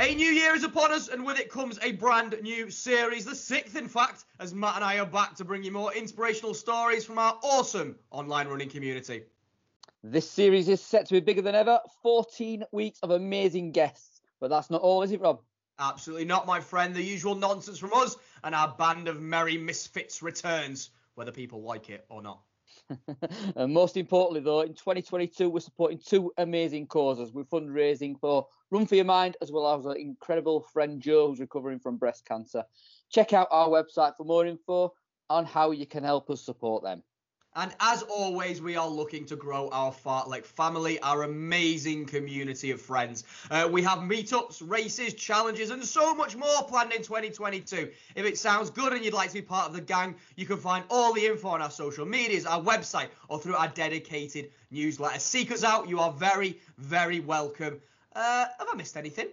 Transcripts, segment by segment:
A new year is upon us, and with it comes a brand new series, the sixth, in fact, as Matt and I are back to bring you more inspirational stories from our awesome online running community. This series is set to be bigger than ever 14 weeks of amazing guests. But that's not all, is it, Rob? Absolutely not, my friend. The usual nonsense from us and our band of merry misfits returns, whether people like it or not. and most importantly, though, in 2022, we're supporting two amazing causes. We're fundraising for Run for Your Mind, as well as our incredible friend Joe, who's recovering from breast cancer. Check out our website for more info on how you can help us support them. And as always, we are looking to grow our Fartlek family, our amazing community of friends. Uh, we have meetups, races, challenges, and so much more planned in 2022. If it sounds good and you'd like to be part of the gang, you can find all the info on our social medias, our website, or through our dedicated newsletter. Seek us out. You are very, very welcome. Uh, have I missed anything?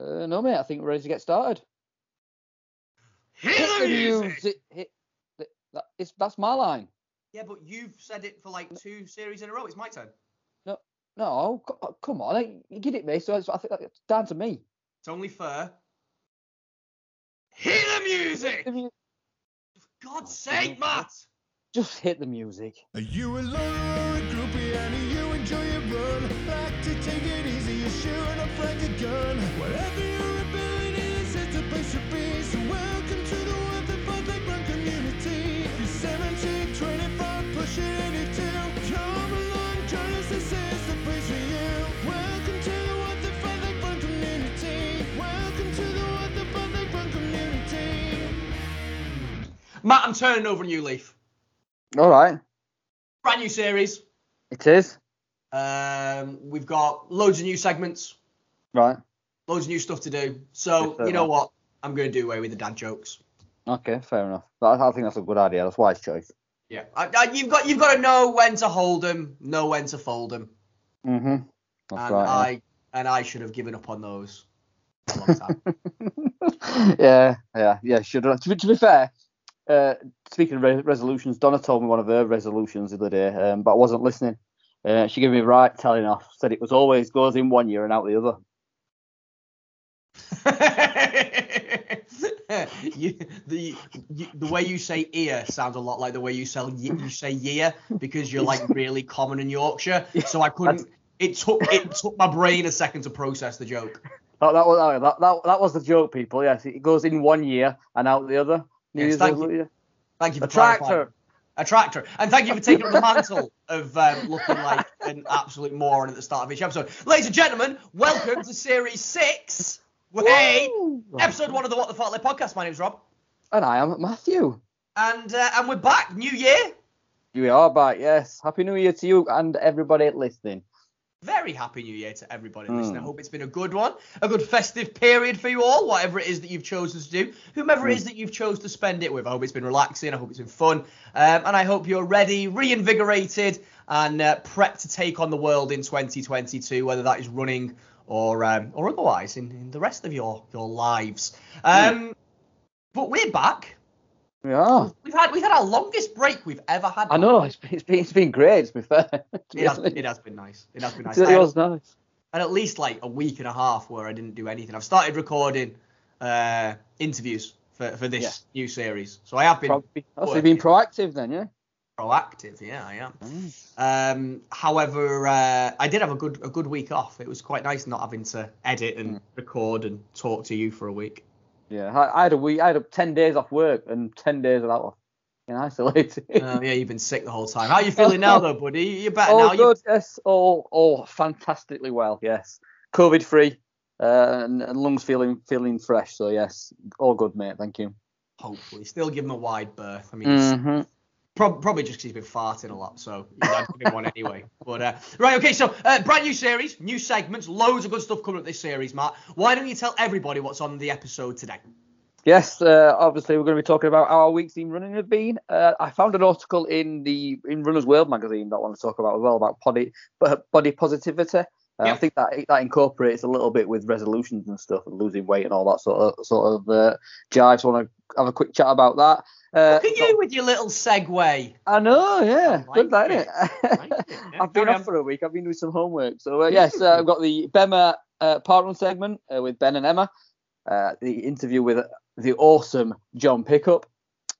Uh, no, mate. I think we're ready to get started. Hit, Hit the music. music. Hit, that, that's my line. Yeah, but you've said it for like two series in a row. It's my turn. No, no, oh, oh, come on, you get it me. So I think it's down to me. It's only fair. Hit the music. For God's oh, sake, Matt. Just hit the music. Are you alone or a groupie and you enjoy your run? Like to take it easy, you're shooting up like a gun. Matt, I'm turning over a new leaf. All right. Brand new series. It is. Um, we've got loads of new segments. Right. Loads of new stuff to do. So you know what? I'm going to do away with the dad jokes. Okay, fair enough. I, I think that's a good idea. That's wise choice. Yeah, I, I, you've got you've got to know when to hold them, know when to fold them. Mhm. That's and right, I yeah. and I should have given up on those a long time. yeah, yeah, yeah. Should have. To be, to be fair, uh, speaking of re- resolutions, Donna told me one of her resolutions the other day, um, but I wasn't listening. Uh, she gave me right telling off. Said it was always goes in one year and out the other. you, the you, the way you say ear sounds a lot like the way you say you say year because you're like really common in Yorkshire. So I couldn't. It took it took my brain a second to process the joke. That, that was that, that, that was the joke, people. Yes, it goes in one year and out the other. Yes, thank, you. thank you. For a tractor. A tractor. And thank you for taking up the mantle of um, looking like an absolute moron at the start of each episode. Ladies and gentlemen, welcome to series six. Hey, episode one of the What the Fartlek podcast. My name's Rob. And I am Matthew. And uh, and we're back. New year. We are back. Yes. Happy New Year to you and everybody listening. Very happy New Year to everybody mm. listening. I hope it's been a good one, a good festive period for you all, whatever it is that you've chosen to do, whomever mm. it is that you've chose to spend it with. I hope it's been relaxing. I hope it's been fun, um, and I hope you're ready, reinvigorated, and uh, prepped to take on the world in 2022, whether that is running or um, or otherwise in, in the rest of your your lives. Um, mm. But we're back. Yeah. We've had we've had our longest break we've ever had. I know it's been, it's been, it's been great. To be fair. it, has, it has been nice. It has been nice. It was nice. And at least like a week and a half where I didn't do anything. I've started recording uh, interviews for, for this yeah. new series. So I have been. Probably, also been proactive then, yeah proactive. Yeah, I am. Um, however, uh, I did have a good a good week off. It was quite nice not having to edit and mm. record and talk to you for a week. Yeah, I, I, had a week. I had ten days off work and ten days of that off in isolation. uh, yeah, you've been sick the whole time. How are you feeling now, though, buddy? You're better all now. good. You... Yes, all all fantastically well. Yes, COVID free. Uh, and, and lungs feeling feeling fresh. So yes, all good, mate. Thank you. Hopefully, still give him a wide berth. I mean, mm-hmm. Pro- probably just because he's been farting a lot, so I'd give one anyway. But uh, right, okay, so uh, brand new series, new segments, loads of good stuff coming up this series, Matt. Why don't you tell everybody what's on the episode today? Yes, uh, obviously we're going to be talking about how our weeks in running have been. Uh, I found an article in the in Runners World magazine that I want to talk about as well about body body positivity Uh, I think that that incorporates a little bit with resolutions and stuff, and losing weight and all that sort of sort of uh, jive. So I want to have a quick chat about that. Uh, Look at you with your little segue. I know, yeah, I good, like isn't it. it? like it, yeah. I've been off on. for a week. I've been doing some homework. So uh, yes, uh, I've got the Bemma uh, park run segment uh, with Ben and Emma. Uh, the interview with the awesome John Pickup.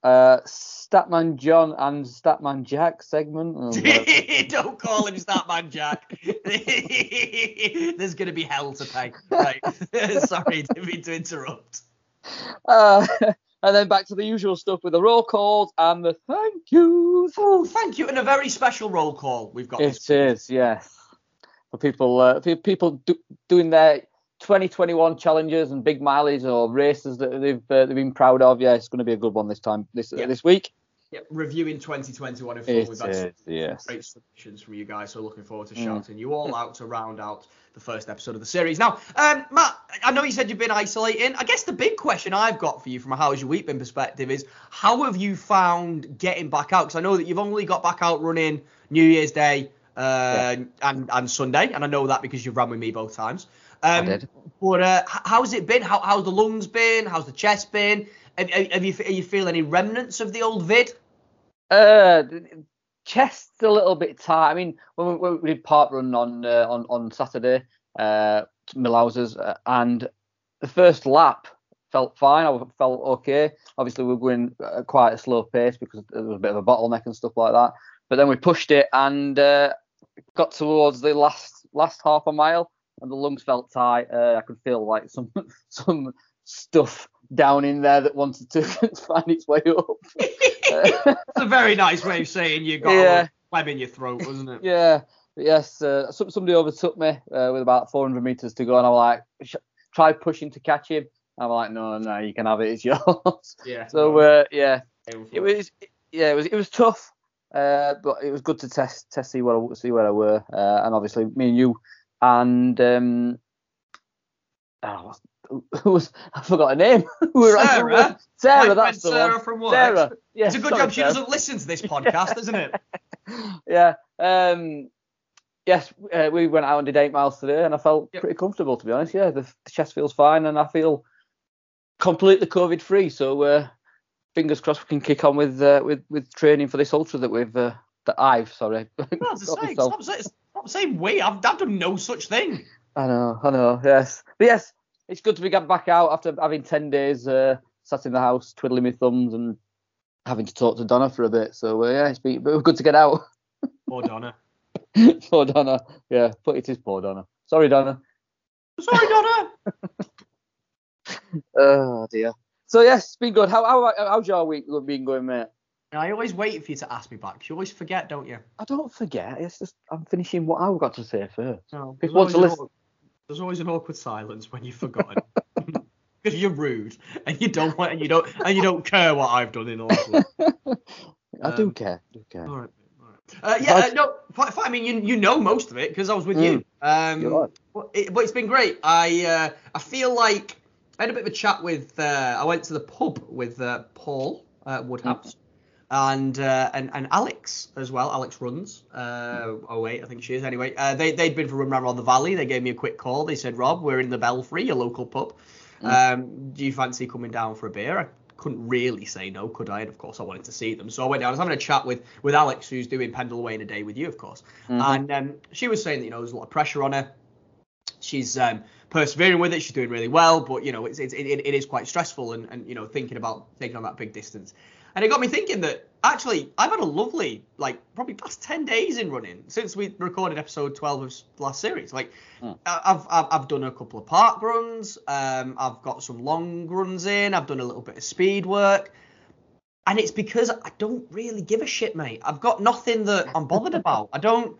Uh, Statman John and Statman Jack segment. Oh, Don't call him Statman Jack. There's going to be hell to pay. Right. Sorry, didn't mean to interrupt. Uh, and then back to the usual stuff with the roll calls and the thank yous. Oh, thank you. And a very special roll call we've got. It is, yes. For people, uh, pe- people do, doing their 2021 challenges and big mileage or races that they've uh, they've been proud of. Yeah, it's going to be a good one this time this Yeah. this week. Yeah, reviewing 2021 in full. We've had some is, yes. great submissions from you guys, so looking forward to Mm. shouting you all out to round out the first episode of the series. Now, um, Matt, I know you said you've been isolating. I guess the big question I've got for you from a how's your week been perspective is how have you found getting back out? Because I know that you've only got back out running New Year's Day uh, and and Sunday, and I know that because you've run with me both times. Um, did. But uh, how's it been? How, how's the lungs been? How's the chest been? Have, have you are you feel any remnants of the old vid? Uh, chest's a little bit tight. I mean, when we, we did park run on uh, on on Saturday, uh, Millhouses, uh, and the first lap felt fine. I felt okay. Obviously, we were going at quite a slow pace because there was a bit of a bottleneck and stuff like that. But then we pushed it and uh, got towards the last last half a mile, and the lungs felt tight. Uh, I could feel like some some stuff down in there that wanted to find its way up. It's a very nice way of saying you got Yeah. a web in your throat, wasn't it? Yeah, but yes. Uh, some, somebody overtook me uh, with about 400 meters to go, and I'm like, sh- try pushing to catch him. I'm like, no, no, you can have it. It's yours. Yeah. so uh, yeah, it was, yeah, it was, it was tough, uh, but it was good to test, test, see where, I, see where I were, uh, and obviously me and you, and um, oh, who was I forgot her name. We Sarah? Sarah, My that's the Sarah one. from work. Sarah. Yeah, It's a good sorry, job she Sarah. doesn't listen to this podcast, isn't it? yeah. Um, yes, uh, we went out and did eight miles today, and I felt Yep. pretty comfortable to be honest. Yeah, the, the chest feels fine, and I feel completely COVID free. So uh, fingers crossed we can kick on with uh, with with training for this ultra that we've uh, that I've sorry. Well, as got I say, myself- stop, saying- stop saying we. I've, I've done no such thing. I know, I know, yes, but yes, it's good to be back out after having ten days uh, sat in the house twiddling my thumbs and having to talk to Donna for a bit. So uh, yeah, it's been but good to get out. Poor Donna. poor Donna. Yeah, but it is poor Donna. Sorry, Donna. Sorry, Donna. Oh dear. So yes, it's been good. How how how's your week been going, mate? I always wait for you to ask me back. You always forget, don't you? I don't forget. It's just I'm finishing what I've got to say first. No. People want to listen. There's always an awkward silence when you've forgotten. Because you're rude and you don't want and you don't and you don't care what I've done in Auckland. I do Um, care. I do care. All right. All right. Uh, yeah, uh, no, I mean, you, you know most of it because I was with you. Um, right. but, it, but it's been great. I uh, I feel like I had a bit of a chat with. Uh, I went to the pub with uh, Paul uh, Woodhouse and uh, and and Alex as well. Alex runs. Uh, oh wait, I think she is. Anyway, uh, they they'd been for a run around the valley. They gave me a quick call. They said, Rob, we're in the Belfry, a local pub. Um, do you fancy coming down for a beer? I couldn't really say no, could I? And of course, I wanted to see them. So I went down. I was having a chat with with Alex, who's doing Pendle Way in a day with you, of course. And um, she was saying that you know there's a lot of pressure on her. She's um, persevering with it. She's doing really well, but you know it's, it's it, it is quite stressful and and you know thinking about taking on that big distance. And it got me thinking that actually I've had a lovely like probably past ten days in running since we recorded episode 12 of last series. Like I- I've, I've I've done a couple of park runs. Um, I've got some long runs in. I've done a little bit of speed work. And it's because I don't really give a shit, mate. I've got nothing that I'm bothered about. I don't.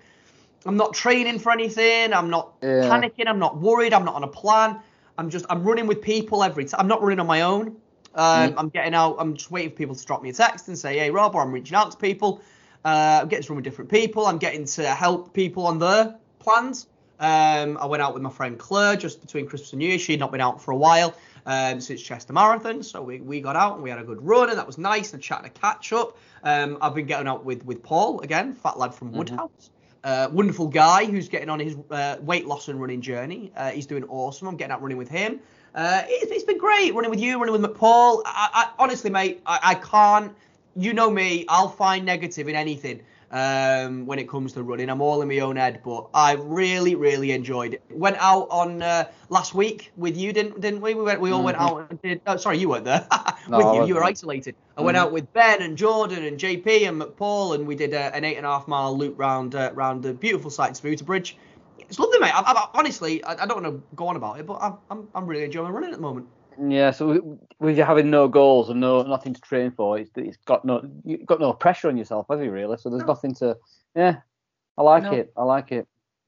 I'm not training for anything. I'm not Yeah. panicking. I'm not worried. I'm not on a plan. I'm just. I'm running with people every time. I'm not running on my own. Um, I'm getting out. I'm just waiting for people to drop me a text and say, "Hey, Rob," or I'm reaching out to people. Uh, I'm getting to run with different people. I'm getting to help people on their plans. Um, I went out with my friend Claire just between Christmas and New Year. She'd not been out for a while um, since Chester Marathon, so we, we got out and we had a good run, and that was nice. And chat and a catch up. Um, I've been getting out with with Paul again, fat lad from Woodhouse. uh, wonderful guy who's getting on his uh, weight loss and running journey. Uh, he's doing awesome. I'm getting out running with him. Uh, it, it's been great running with you, running with McPaul. I, I, honestly, mate, I, I can't. You know me. I'll find negative in anything um, when it comes to running. I'm all in my own head, but I really, really enjoyed it. Went out on uh, last week with you, didn't didn't we? We went. We all went out and did. Oh, sorry, you weren't there. No, with you, you were isolated. I went Mhm. out with Ben and Jordan and JP and McPaul, and we did uh, an eight and a half mile loop round uh, round the beautiful site Spooter Bridge. It's lovely, mate. I, I, honestly, I, I don't want to go on about it, but I'm, I'm I'm really enjoying running at the moment. Yeah, so with- with you having no goals and no nothing to train for, it's, it's got no you've got no pressure on yourself, have you really? So there's No. nothing to. Yeah, I like No. it. I like it.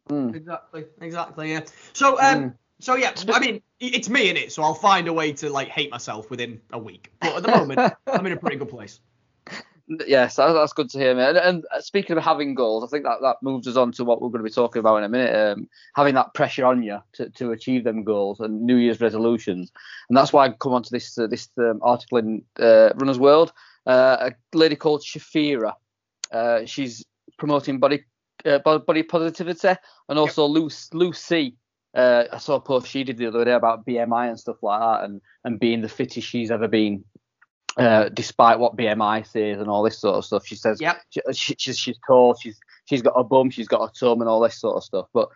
Mm. Exactly, exactly, yeah. So, um, Mm. so yeah, I mean, it's me in it, so I'll find a way to like hate myself within a week. But at the moment, I'm in a pretty good place. Yes, that, that's good to hear, man. And, and speaking of having goals, I think that, that moves us on to what we're going to be talking about in a minute. Um, having that pressure on you to, to achieve them goals and New Year's resolutions, and that's why I come onto this uh, this um, article in uh, Runner's World. Uh, a lady called Shafira. Uh, she's promoting body uh, body positivity, and also Lucy. Lucy uh, I saw a post she did the other day about BMI and stuff like that, and and being the fittest she's ever been uh, despite what BMI says and all this sort of stuff. She says Yep. she, she, she's she's tall, she's she's got a bum, she's got a tum, and all this sort of stuff. But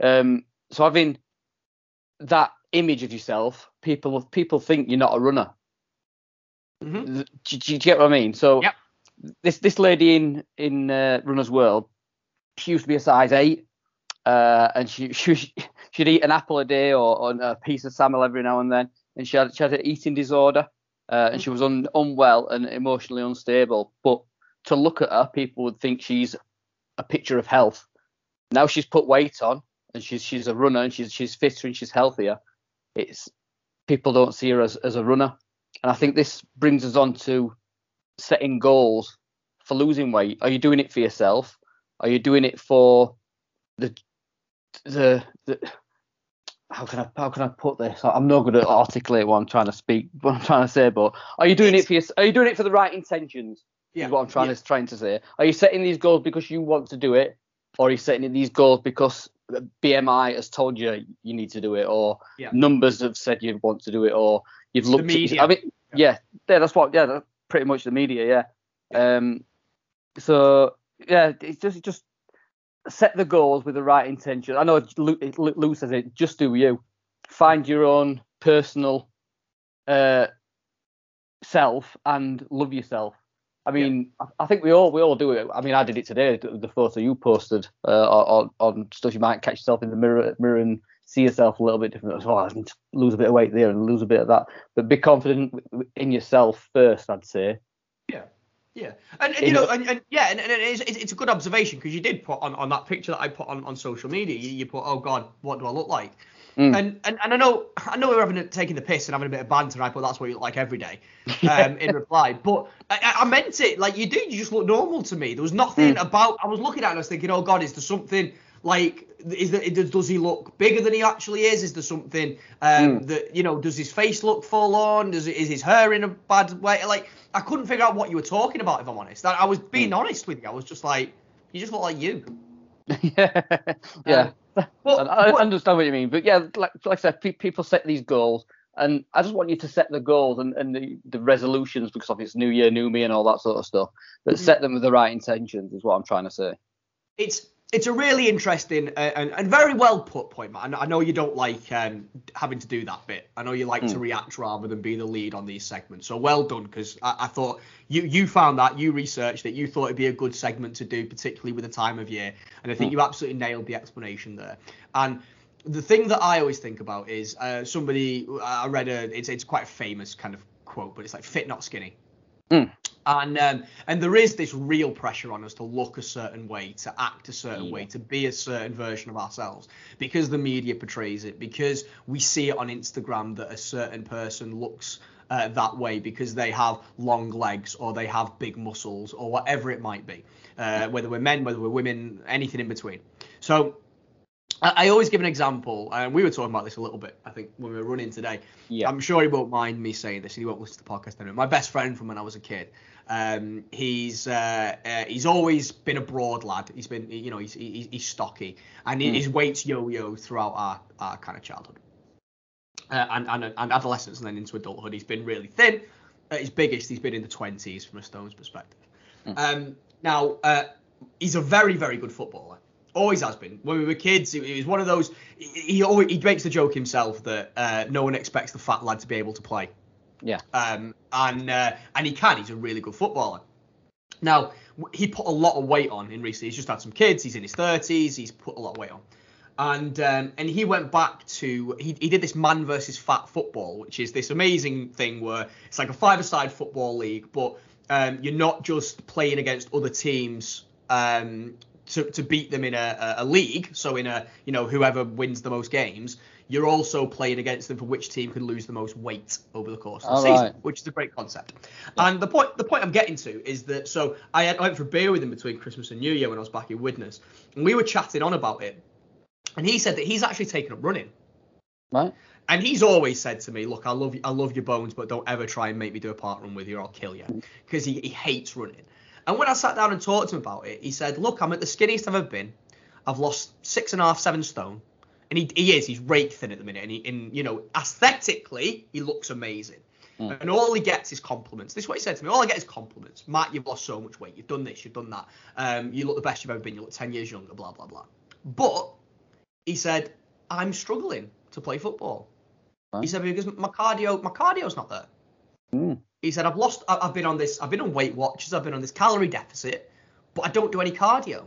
um, so having that image of yourself, people people think you're not a runner. Mhm. Do, do you get what I mean? So Yep. this this lady in in uh, Runner's World, she used to be a size eight, uh, and she, she she'd eat an apple a day or, or a piece of salmon every now and then, and she had she had an eating disorder, uh, and she was un, unwell and emotionally unstable. But to look at her, people would think she's a picture of health. Now she's put weight on, and she's she's a runner, and she's she's fitter and she's healthier. It's people don't see her as, as a runner, and I think this brings us on to setting goals for losing weight. Are you doing it for yourself? Are you doing it for the the, the how can I how can I put this? I'm not going to articulate what I'm trying to speak, what I'm trying to say. But are you doing it for your, Are you doing it for the right intentions? Yeah. Is what I'm trying yeah. to trying to say. Are you setting these goals because you want to do it, or are you setting these goals because BMI has told you you need to do it, or Yeah. numbers have said you want to do it, or you've The looked media. at. I mean, yeah, yeah, that's what. Yeah, that's pretty much the media. Yeah. Um. So yeah, it's just it's just set the goals with the right intention. I know Lou, Lou Lou says it. Just do you. Find your own personal uh self and love yourself. I mean, I, I think we all we all do it. I mean, I did it today. The, photo you posted uh, on, on stuff you might catch yourself in the mirror, mirror and see yourself a little bit different. Oh, I need to lose a bit of weight there and lose a bit of that. But be confident in yourself first. I'd say. Yeah. And, and you know, and, and yeah, and, and it is, it's, it's a good observation because you did put on, on that picture that I put on, on social media. You, you put, oh God, what do I look like? Mm. And, and and I know I know we're having a, taking the piss and having a bit of banter. I put that's what you look like every day. Um, in reply, but I, I meant it. Like you do, you just look normal to me. There was nothing Mm. about. I was looking at it and I was thinking, oh God, is there something like? Is there does, he look bigger than he actually is? Is there something um, Mm. that you know? Does his face look full on? Does is his hair in a bad way? Like I couldn't figure out what you were talking about. If I'm honest, I, I was Mm. being honest with you. I was just like, you just look like you. yeah. yeah. But, I, but- understand what you mean, but yeah, like, like I said, pe- people set these goals, and I just want you to set the goals and, and the, the resolutions because obviously it's New Year, New Me, and all that sort of stuff. But Mhm. set them with the right intentions is what I'm trying to say. it's it's a really interesting uh, and, and very well put point, Matt. I know, you don't like um, having to do that bit. I know you like to Mm. react rather than be the lead on these segments. So well done, because I, I thought you you found that you researched it, you thought it'd be a good segment to do, particularly with the time of year, and I think Mm. you absolutely nailed the explanation there. And the thing that I always think about is uh, somebody I read a it's it's quite a famous kind of quote, but it's like fit not skinny. Mm. And um, and there is this real pressure on us to look a certain way, to act a certain Yeah. way, to be a certain version of ourselves, because the media portrays it, because we see it on Instagram that a certain person looks uh, that way because they have long legs or they have big muscles or whatever it might be, uh, whether we're men, whether we're women, anything in between. So I, I always give an example, and we were talking about this a little bit, I think, when we were running today. Yeah. I'm sure he won't mind me saying this, and he won't listen to the podcast anyway. My best friend from when I was a kid, Um, he's uh, uh, he's always been a broad lad. He's been you know he's he's, he's stocky and Mm. his weights yo-yo throughout our, our kind of childhood uh, and, and and adolescence and then into adulthood. He's been really thin. At his biggest, he's been in the 20s from a Stones perspective. Um, now uh, he's a very very good footballer. Always has been. When we were kids, he, he was one of those. He, he always he makes the joke himself that uh, no one expects the fat lad to be able to play. Yeah. Um, and uh, and he can. He's a really good footballer. Now he put a lot of weight on in recent. He's just had some kids. He's in his thirties. He's put a lot of weight on, and um, and he went back to he, he did this man versus fat football, which is this amazing thing where it's like a five-a-side football league, but um, you're not just playing against other teams. Um, to, to beat them in a, a, league, so in a you know whoever wins the most games, you're also playing against them for which team can lose the most weight over the course of the All season, right. which is a great concept. And the point the point I'm getting to is that so I, had, I went for a beer with him between Christmas and New Year when I was back in Widnes, and we were chatting on about it, and he said that he's actually taken up running. Right. And he's always said to me, "Look, I love you, I love your bones, but don't ever try and make me do a park run with you, or I'll kill you," mm. because he, he hates running. And when I sat down and talked to him about it, he said, "Look, I'm at the skinniest I've ever been. I've lost six and a half, seven stone, and he, he is, he's rake thin at the minute, and, he, and you know, aesthetically, he looks amazing." And all he gets is compliments. This is what he said to me. All I get is compliments. Matt, you've lost so much weight. You've done this. You've done that. Um, you look the best you've ever been. You look 10 years younger. Blah blah blah. But he said, I'm struggling to play football. He said because my cardio, my cardio's not there. Mm. He said I've lost. I've been on this. I've been on Weight Watchers. I've been on this calorie deficit, but I don't do any cardio.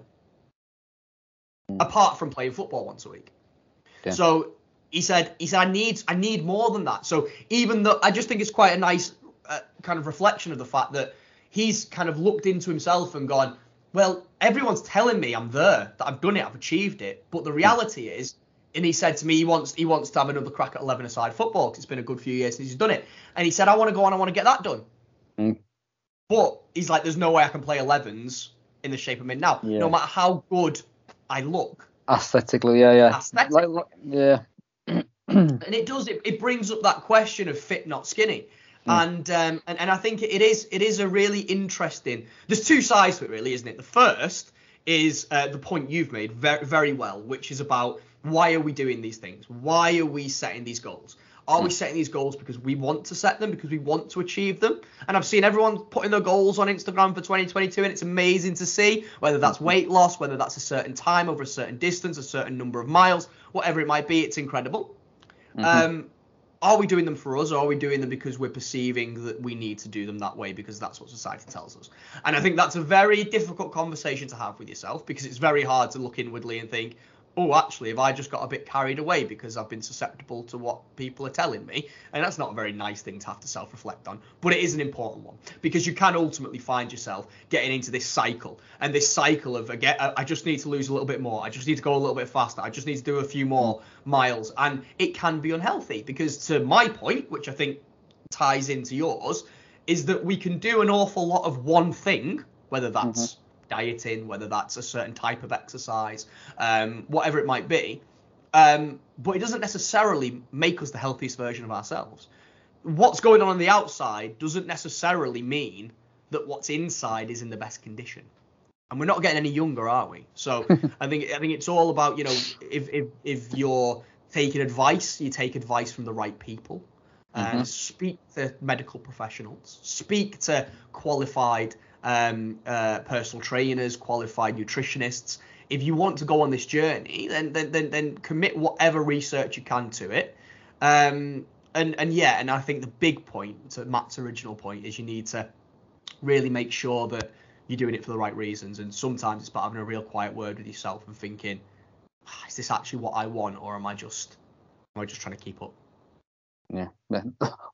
Mm. Apart from playing football once a week. Yeah. So he said. He said I need. I need more than that. So even though I just think it's quite a nice uh, kind of reflection of the fact that he's kind of looked into himself and gone, well, everyone's telling me I'm there, that I've done it, I've achieved it, but the reality is, and he said to me he wants he wants to have another crack at 11 aside football because it's been a good few years since he's done it, and he said I want to go on, I want to get that done, Mm. but he's like, there's no way I can play 11s in the shape I'm in now, Yeah. no matter how good I look, Aesthetically, yeah, yeah. Aesthetically. Like, yeah. and it does it, it brings up that question of fit not skinny and um and, and i think it is it is a really interesting there's two sides to it really isn't it the first is uh, the point you've made very very well which is about why are we doing these things? Why are we setting these goals? Are we hmm. setting these goals because we want to set them because we want to achieve them? And i've seen everyone putting their goals on instagram for 2022 and it's amazing to see whether that's hmm. weight loss whether that's a certain time over a certain distance a certain number of miles whatever it might be it's incredible. Hmm. Um, are we doing them for us or are we doing them because we're perceiving that we need to do them that way because that's what society tells us? And i think that's a very difficult conversation to have with yourself because it's very hard to look inwardly and think oh actually have i just got a bit carried away because i've been susceptible to what people are telling me? And that's not a very nice thing to have to self-reflect on but it is an important one because you can ultimately find yourself getting into this cycle and this cycle of again i I just need to lose a little bit more. I just need to go a little bit faster. I just need to do a few more miles. And it can be unhealthy because to my point which i think ties into yours is that we can do an awful lot of one thing whether that's mm-hmm. Dieting whether that's a certain type of exercise um, whatever it might be um, but it doesn't necessarily make us the healthiest version of ourselves what's going on on the outside doesn't necessarily mean that what's inside is in the best condition and we're not getting any younger, are we? So I think I think it's all about you know if if if you're taking advice, you take advice from the right people. Uh, speak to medical professionals. Speak to qualified um, uh, personal trainers, qualified nutritionists. If you want to go on this journey, then then then, then commit whatever research you can to it. Um, and and yeah, and I think the big point to Matt's original point is you need to really make sure that you're doing it for the right reasons. And sometimes it's about having a real quiet word with yourself and thinking, "Ah, is this actually what I want, or am I just am I just trying to keep up? Yeah.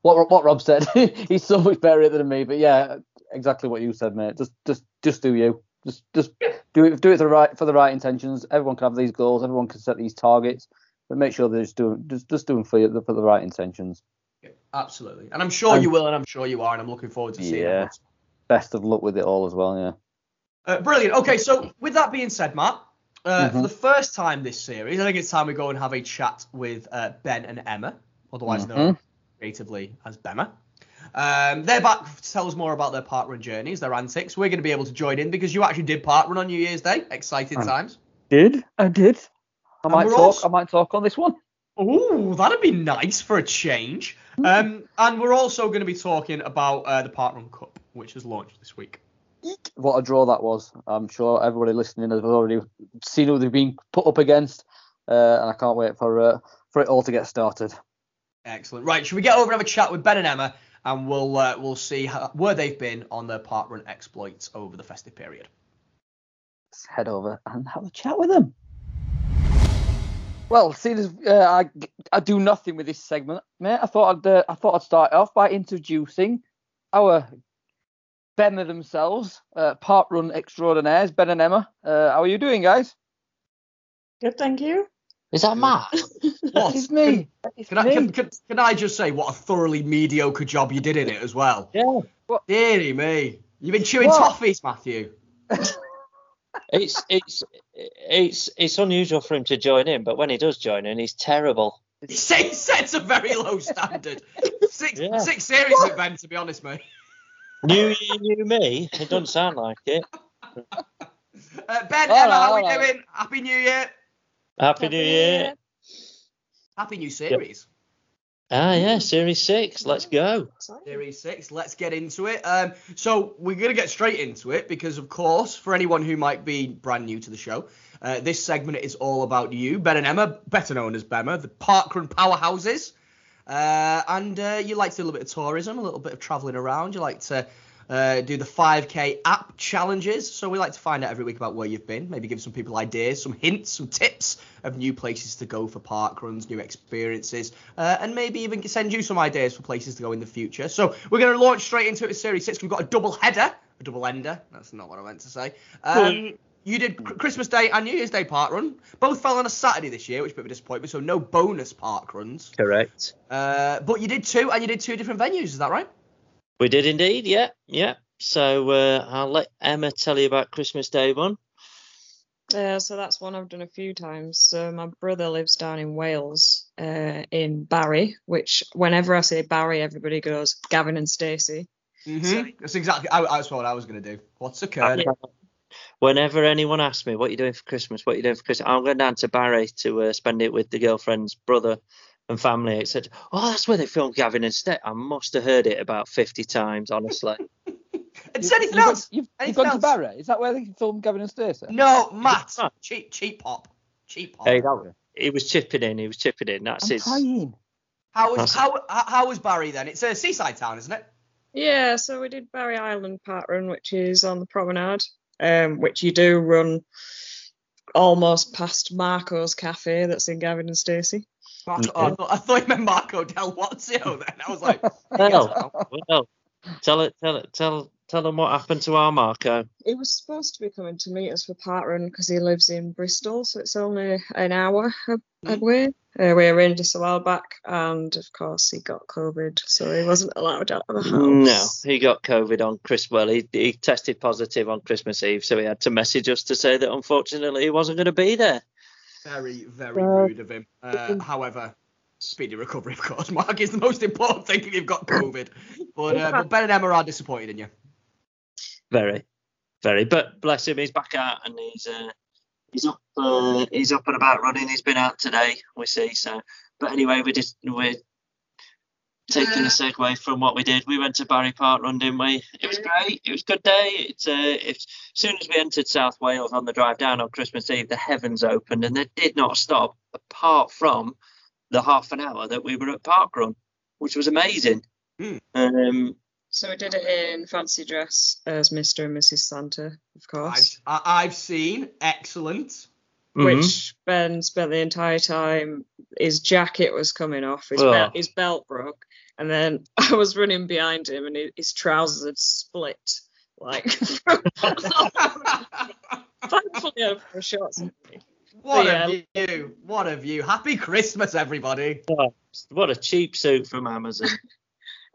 What what Rob said, he's so much better than me. But yeah, exactly what you said, mate. Just just just do you. Just just do it do it for the right for the right intentions. Everyone can have these goals. Everyone can set these targets, but make sure they're just doing just just doing for you for the right intentions. Absolutely. And I'm sure you will, and I'm sure you are, and I'm looking forward to seeing Yeah. it. Best of luck with it all as well. Yeah. Uh, brilliant. Okay, so with that being said, Matt, uh, for Mhm. the first time this series, I think it's time we go and have a chat with uh, Ben and Emma, otherwise known Mhm. creatively as Bemma. Um, they're back to tell us more about their parkrun journeys, their antics. We're going to be able to join in because you actually did parkrun on New Year's Day. Exciting Um, times. Did I did? I And might talk. also- I might talk on this one. Ooh, that'd be nice for a change. Um, and we're also going to be talking about uh, the Parkrun Cup, which has launched this week. What a draw that was. I'm sure everybody listening has already seen who they've been put up against, uh, and I can't wait for uh, for it all to get started. Excellent. Right, should we get over and have a chat with Ben and Emma, and we'll uh, we'll see how, where they've been on their park run exploits over the festive period. Let's head over and have a chat with them. Well, seeing as uh, I, I do nothing with this segment, mate, I thought I'd uh, I thought I'd start off by introducing our Bemma themselves, uh, parkrun extraordinaires, Ben and Emma. Uh, how are you doing, guys? Good, thank you. Is that Matt? What? It's me. It's Can I, can, can, can I just say what a thoroughly mediocre job you did in it as well? Yeah. Deary me. You've been chewing What? toffees, Matthew. It's it's it's it's unusual for him to join in, but when he does join in, he's terrible. He sets a very low standard. Six, Yeah. six series with Ben, to be honest, mate. New year, new me. It doesn't sound like it. Uh, ben, All Emma, right, how are all we right. doing? Happy New Year. Happy New Year. Happy New Series. Ah, yeah, Series Six. Let's go. Series six. Let's get into it. Um, so we're gonna get straight into it because, of course, for anyone who might be brand new to the show, uh, this segment is all about you, Ben and Emma, better known as Bemma, the parkrun powerhouses. Uh, and uh, you like to do a little bit of tourism, a little bit of traveling around. You like to uh, do the 5K app challenges. So we like to find out every week about where you've been, maybe give some people ideas, some hints, some tips of new places to go for park runs, new experiences, uh, and maybe even send you some ideas for places to go in the future. So we're going to launch straight into it with Series 6. We've got a double header, a double ender. That's not what I meant to say. Um, you did Christmas Day and New Year's Day park run. Both fell on a Saturday this year, which is a bit of a disappointment. So no bonus park runs. Correct. Uh, but you did two, and you did two different venues. Is that right? We did indeed. Yeah, yeah. So uh, I'll let Emma tell you about Christmas Day one. Uh, so that's one I've done a few times. So my brother lives down in Wales, uh, in Barry, which whenever I say Barry, everybody goes Gavin and Stacey. Mm-hmm. That's exactly. I, that's what I was going to do. What's occurred? Whenever anyone asks me what are you doing for Christmas, what are you doing for Christmas, I'm going down to Barry to uh, spend it with the girlfriend's brother and family. It said, "Oh, that's where they filmed Gavin and Step." I must have heard it about 50 times, honestly. It's anything You've, else? you've, you've Anything gone to else? Barra. Is that where they filmed Gavin and Stacey? No, Matt. Huh. Cheap, cheap pop. Cheap pop. hey, that, he was chipping in. He was chipping in. That's I'm his. trying. How was how how how was Barry then? It's a seaside town, isn't it? Yeah, so we did Barry Island Park Run, which is on the promenade, um, which you do run almost past Marco's Cafe that's in Gavin and Stacey. Marco, oh, I, thought, I thought you meant Marco Del Wazio then. I was like, Well, well, tell it, tell it, tell, tell them what happened to our Marco. He was supposed to be coming to meet us for Park Run because he lives in Bristol, so it's only an hour a- Mm. away. Uh, we arranged this a while back, and of course he got COVID, so he wasn't allowed out of the house. No, he got COVID on Chris. Well, he, he tested positive on Christmas Eve, so he had to message us to say that unfortunately he wasn't going to be there. Very very Well, rude of him. Uh, however, speedy recovery, of course. Mark is the most important thing if you've got COVID. But uh, but Ben and Emma are disappointed in you. Very, very. But bless him, he's back out and he's uh, he's up uh, he's up and about running. He's been out today. We see. So, but anyway, we just we're taking a segue from what we did. We went to Barry Park Run, didn't we? It was great. It was a good day. It's uh, it's, as soon as we entered South Wales on the drive down on Christmas Eve, the heavens opened and they did not stop apart from the half an hour that we were at Park Run, which was amazing. Hmm. Um, So we did it in fancy dress as Mr. and Mrs. Santa, of I've, course, I, I've seen excellent. mhm. which Ben spent the entire time. His jacket was coming off, his, Oh. belt, his belt broke, and then I was running behind him, and his, his trousers had split. Like, thankfully, I wore shorts. what Yeah. a view! What a view! Happy Christmas, everybody. what a cheap suit from Amazon.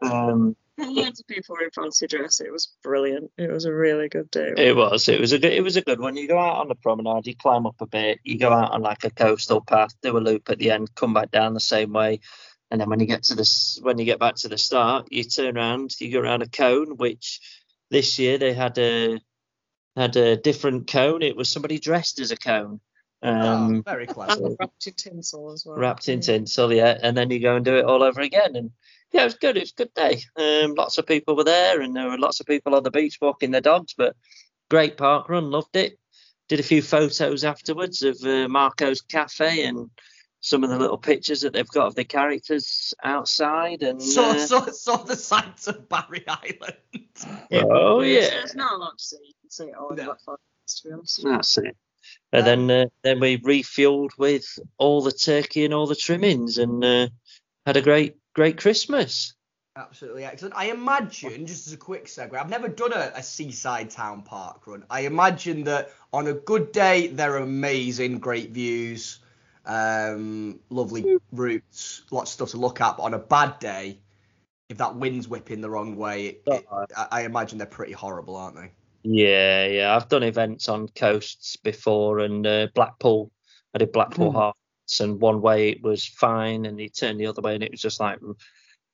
Um, Loads of people in fancy dress. It was brilliant. It was a really good day. it was. It was a good. It was a good one. You go out on the promenade, you climb up a bit, you go out on like a coastal path, do a loop at the end, come back down the same way. And then when you get to this, when you get back to the start, you turn around, you go around a cone, which this year they had a had a different cone. It was somebody dressed as a cone, um, oh, very clever. wrapped in tinsel as well. wrapped in Yeah. tinsel, yeah, and then you go and do it all over again. And yeah, it was good. It was a good day. Um, lots of people were there, and there were lots of people on the beach walking their dogs. But great park run, loved it. Did a few photos afterwards of uh, Marco's cafe and some of the little pictures that they've got of the characters outside. And Saw, uh, saw, saw the sights of Barry Island. oh There's- yeah, There's not a lot to see. You can see it all in No. about five minutes, to be honest. that's it. And then uh, then we refueled with all the turkey and all the trimmings, and uh, had a great great Christmas. Absolutely excellent. I imagine, just as a quick segue, I've never done a, a seaside town park run. I imagine that on a good day, they're amazing, great views, um, lovely routes, lots of stuff to look at. But on a bad day, if that wind's whipping the wrong way, it, it, I, I imagine they're pretty horrible, aren't they? Yeah, yeah. I've done events on coasts before, and uh, Blackpool. I did Blackpool Hmm. Hearts, and one way it was fine, and you turned the other way, and it was just like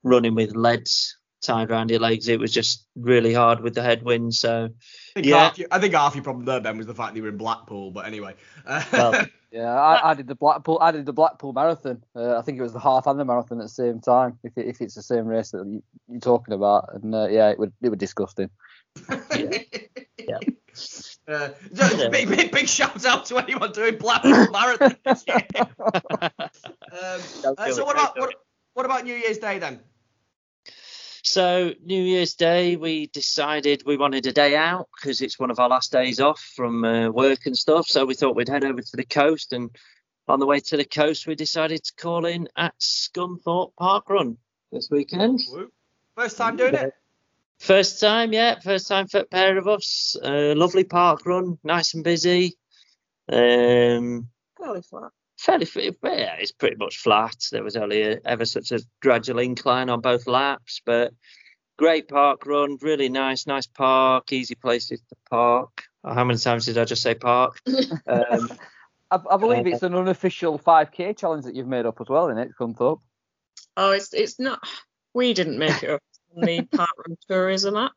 running with leads tied around your legs. It was just really hard with the headwind. So I think, Yeah. half, your, I think half your problem there, Ben, was the fact that you were in Blackpool. But anyway. Well, Yeah, I, I did the Blackpool. I did the Blackpool Marathon. Uh, I think it was the half and the marathon at the same time. If, it, if it's the same race that you, you're talking about, and uh, yeah, it would it was disgusting. Yeah. Uh, just big, big, big shout out to anyone doing Blackpool Marathon this year. Um, uh, so what about what, what about New Year's Day then? So New Year's Day, we decided we wanted a day out because it's one of our last days off from uh, work and stuff. So we thought we'd head over to the coast, and on the way to the coast, we decided to call in at Scunthorpe Park Run this weekend. First time doing it? First time, yeah, first time for a pair of us. Uh, lovely park run, nice and busy. Um, Fairly flat. Fairly, f- yeah, it's pretty much flat. There was only a, ever such a gradual incline on both laps, but great park run, really nice, nice park, easy places to park. Oh, how many times did I just say park? Um, I, I believe it's an unofficial 5k challenge that you've made up as well, in it, Scunthorpe. Oh, it's it's not. We didn't make it up on the Park Run Tourism app,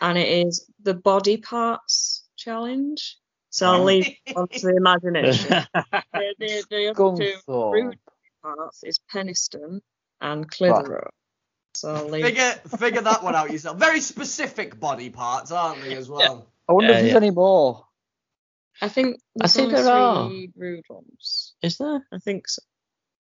and it is the body parts challenge. So I'll leave it on to the imagination. the, the, the other two Scunthorpe. rude parts is Penistone and Clitheroe. So I'll leave. Figure figure that one out yourself. Very specific body parts, aren't they, as well? I wonder Yeah, if there's yeah. any more. I think I there's think only there are. three rude ones. Is there? I think so.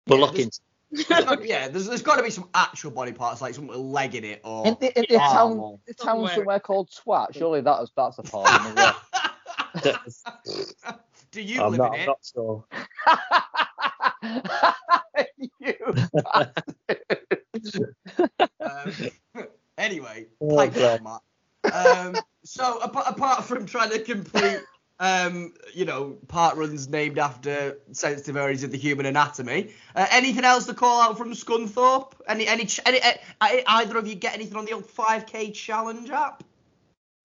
We're Yeah, looking. There's got- oh, yeah, there's, there's got to be some actual body parts, like some leg in it, or. In the, in the town, the town Somewhere. somewhere called Swat. Surely that's that's a part of it as well. Do you I'm live not, in I'm it? not sure. you Um, anyway, Oh, pipe. Um, so apart, apart from trying to complete, um, you know, park runs named after sensitive areas of the human anatomy, uh, anything else to call out from Scunthorpe? Any, any, ch- any, uh, either of you get anything on the old 5k challenge app?